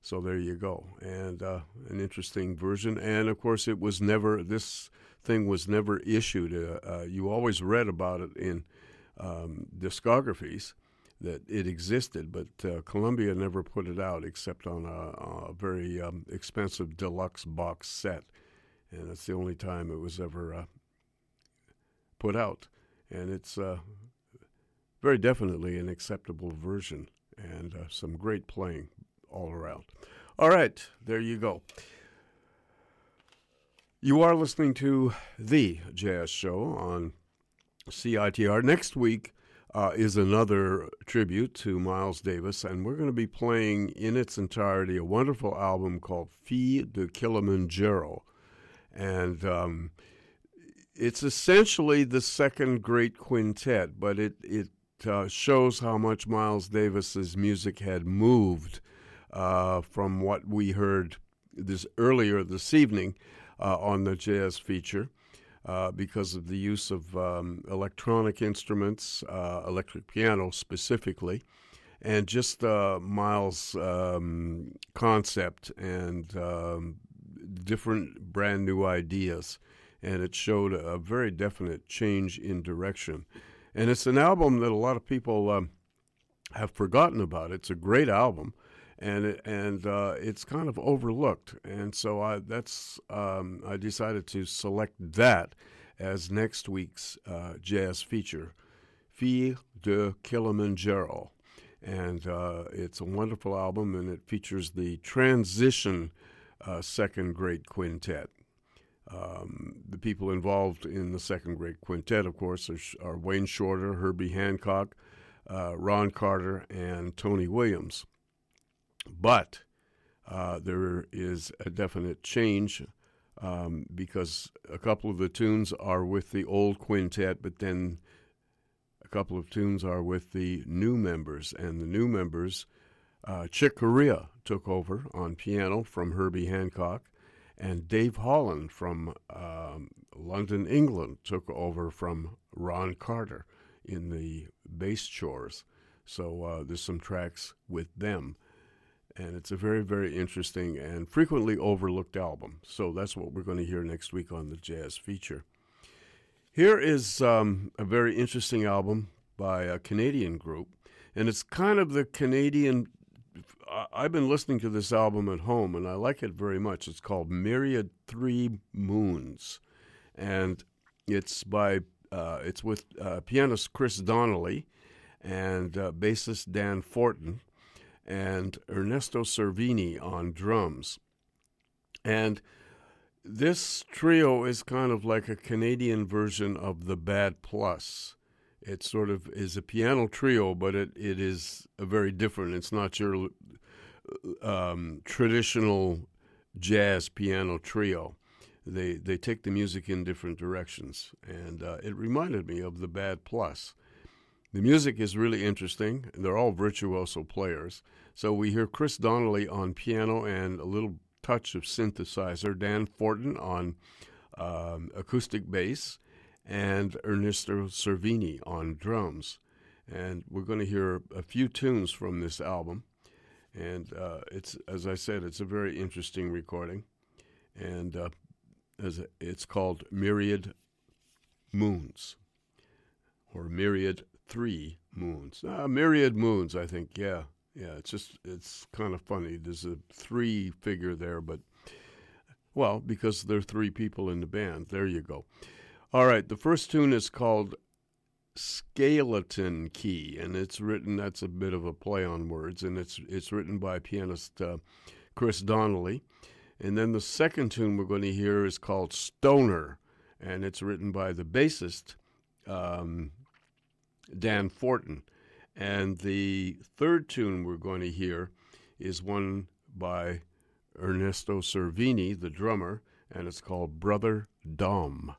So there you go, and uh, an interesting version. And of course, it was never this thing was never issued. Uh, uh, you always read about it in um, discographies that it existed, but uh, Columbia never put it out except on a, a very um, expensive deluxe box set, and that's the only time it was ever uh, put out. And it's uh, very definitely an acceptable version, and uh, some great playing all around. All right, there you go. You are listening to The Jazz Show on CITR. Next week uh, is another tribute to Miles Davis, and we're going to be playing in its entirety a wonderful album called Filles de Kilimanjaro. And um, it's essentially the second great quintet, but it, it uh, shows how much Miles Davis's music had moved uh, from what we heard this earlier this evening uh, on the jazz feature. Uh, because of the use of um, electronic instruments, uh, electric piano specifically, and just uh, Miles' um, concept and um, different brand new ideas. And it showed a very definite change in direction. And it's an album that a lot of people um, have forgotten about. It's a great album and and uh, it's kind of overlooked. And so I that's um, I decided to select that as next week's uh, jazz feature, Filles de Kilimanjaro, and uh, it's a wonderful album, and it features the transition uh, second great quintet. Um, the people involved in the second great quintet, of course, are, are Wayne Shorter, Herbie Hancock, uh, Ron Carter, and Tony Williams. But uh, there is a definite change um, because a couple of the tunes are with the old quintet, but then a couple of tunes are with the new members. And the new members, uh, Chick Corea took over on piano from Herbie Hancock, and Dave Holland from um, London, England, took over from Ron Carter in the bass chores. So uh, there's some tracks with them and it's a very, very interesting and frequently overlooked album. So that's what we're going to hear next week on the jazz feature. Here is um, a very interesting album by a Canadian group, and it's kind of the Canadian. I've been listening to this album at home, and I like it very much. It's called Myriad Three Moons, and it's by uh, it's with uh, pianist Chris Donnelly and uh, bassist Dan Fortin and Ernesto Cervini on drums. And this trio is kind of like a Canadian version of the Bad Plus. It sort of is a piano trio, but it, it is a very different. It's not your um, traditional jazz piano trio. They they take the music in different directions, and uh, it reminded me of the Bad Plus. The music is really interesting. They're all virtuoso players. So we hear Chris Donnelly on piano and a little touch of synthesizer, Dan Fortin on um, acoustic bass, and Ernesto Cervini on drums. And we're going to hear a few tunes from this album. And uh, it's, as I said, it's a very interesting recording. And uh, it's called Myriad Moons or Myriad three moons. Uh, myriad moons, I think. Yeah, yeah. It's just it's kind of funny. There's a three figure there, but well, because there are three people in the band. There you go. All right. The first tune is called Skeleton Key, and it's written. That's a bit of a play on words, and it's it's written by pianist uh, Chris Donnelly. And then the second tune we're going to hear is called Stoner, and it's written by the bassist um, Dan Fortin. And the third tune we're going to hear is one by Ernesto Cervini, the drummer, and it's called Brother Dom.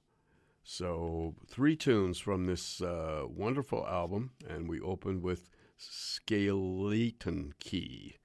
So, three tunes from this uh, wonderful album, and we open with Skeleton Key.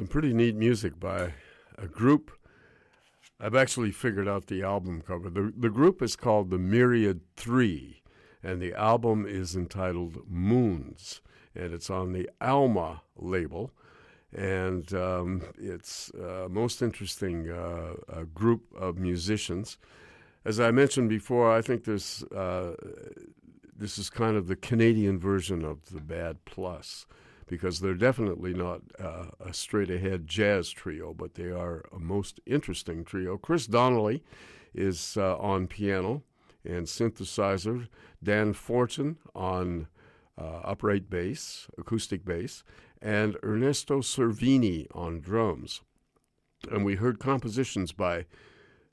Some pretty neat music by a group. I've actually figured out the album cover. The, the group is called the Myriad Three, and the album is entitled Moons, and it's on the Alma label. And um, it's a most interesting uh, a group of musicians. As I mentioned before, I think there's uh, this is kind of the Canadian version of the Bad Plus because they're definitely not uh, a straight ahead jazz trio, but they are a most interesting trio. Chris Donnelly is uh, on piano and synthesizer, Dan Fortin on uh, upright bass, acoustic bass, and Ernesto Cervini on drums. And we heard compositions by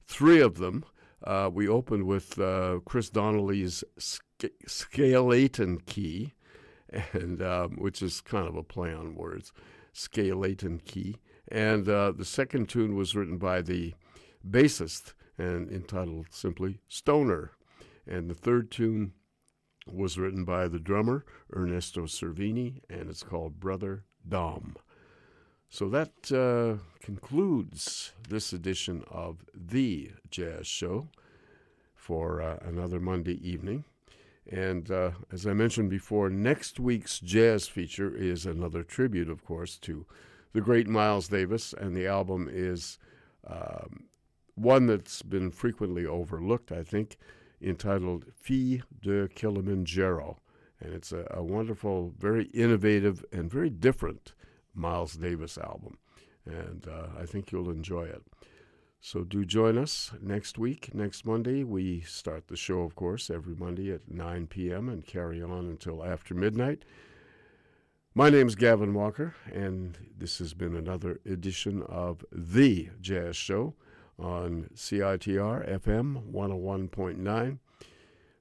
three of them. Uh, we opened with uh, Chris Donnelly's Scalaton Key, and um, which is kind of a play on words, Scalaton Key. And uh, the second tune was written by the bassist and entitled simply Stoner. And the third tune was written by the drummer Ernesto Cervini, and it's called Brother Dom. So that uh, concludes this edition of The Jazz Show for uh, another Monday evening. And uh, as I mentioned before, next week's jazz feature is another tribute, of course, to the great Miles Davis, and the album is um, one that's been frequently overlooked, I think, entitled Filles de Kilimanjaro. And it's a, a wonderful, very innovative, and very different Miles Davis album. And uh, I think you'll enjoy it. So do join us next week. Next Monday, we start the show, of course, every Monday at 9 p.m. and carry on until after midnight. My name is Gavin Walker, and this has been another edition of The Jazz Show on CITR FM 101.9,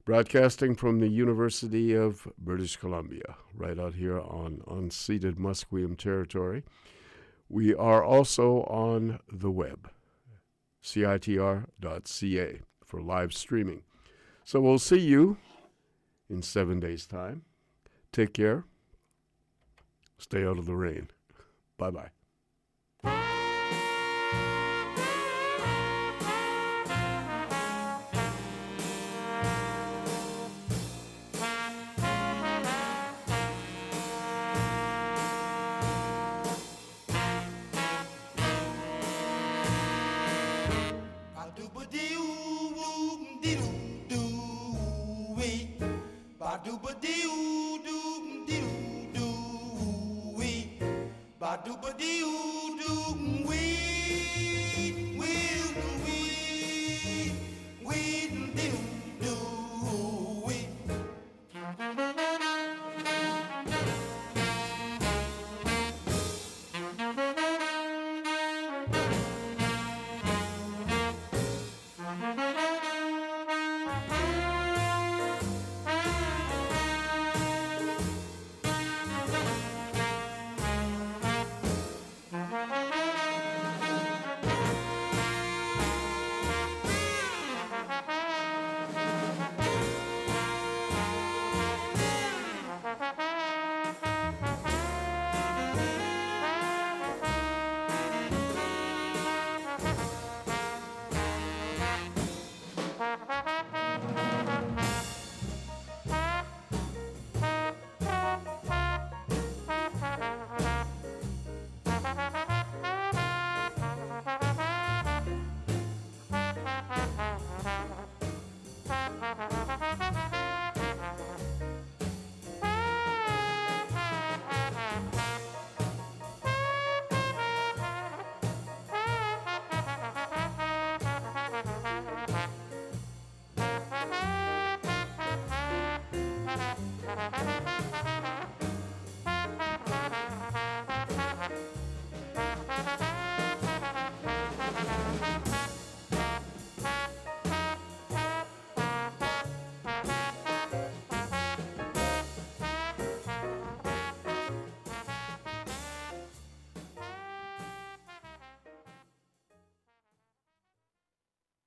broadcasting from the University of British Columbia, right out here on unceded Musqueam territory. We are also on the web citr.ca for live streaming. So we'll see you in seven days' time. Take care. Stay out of the rain. Bye bye.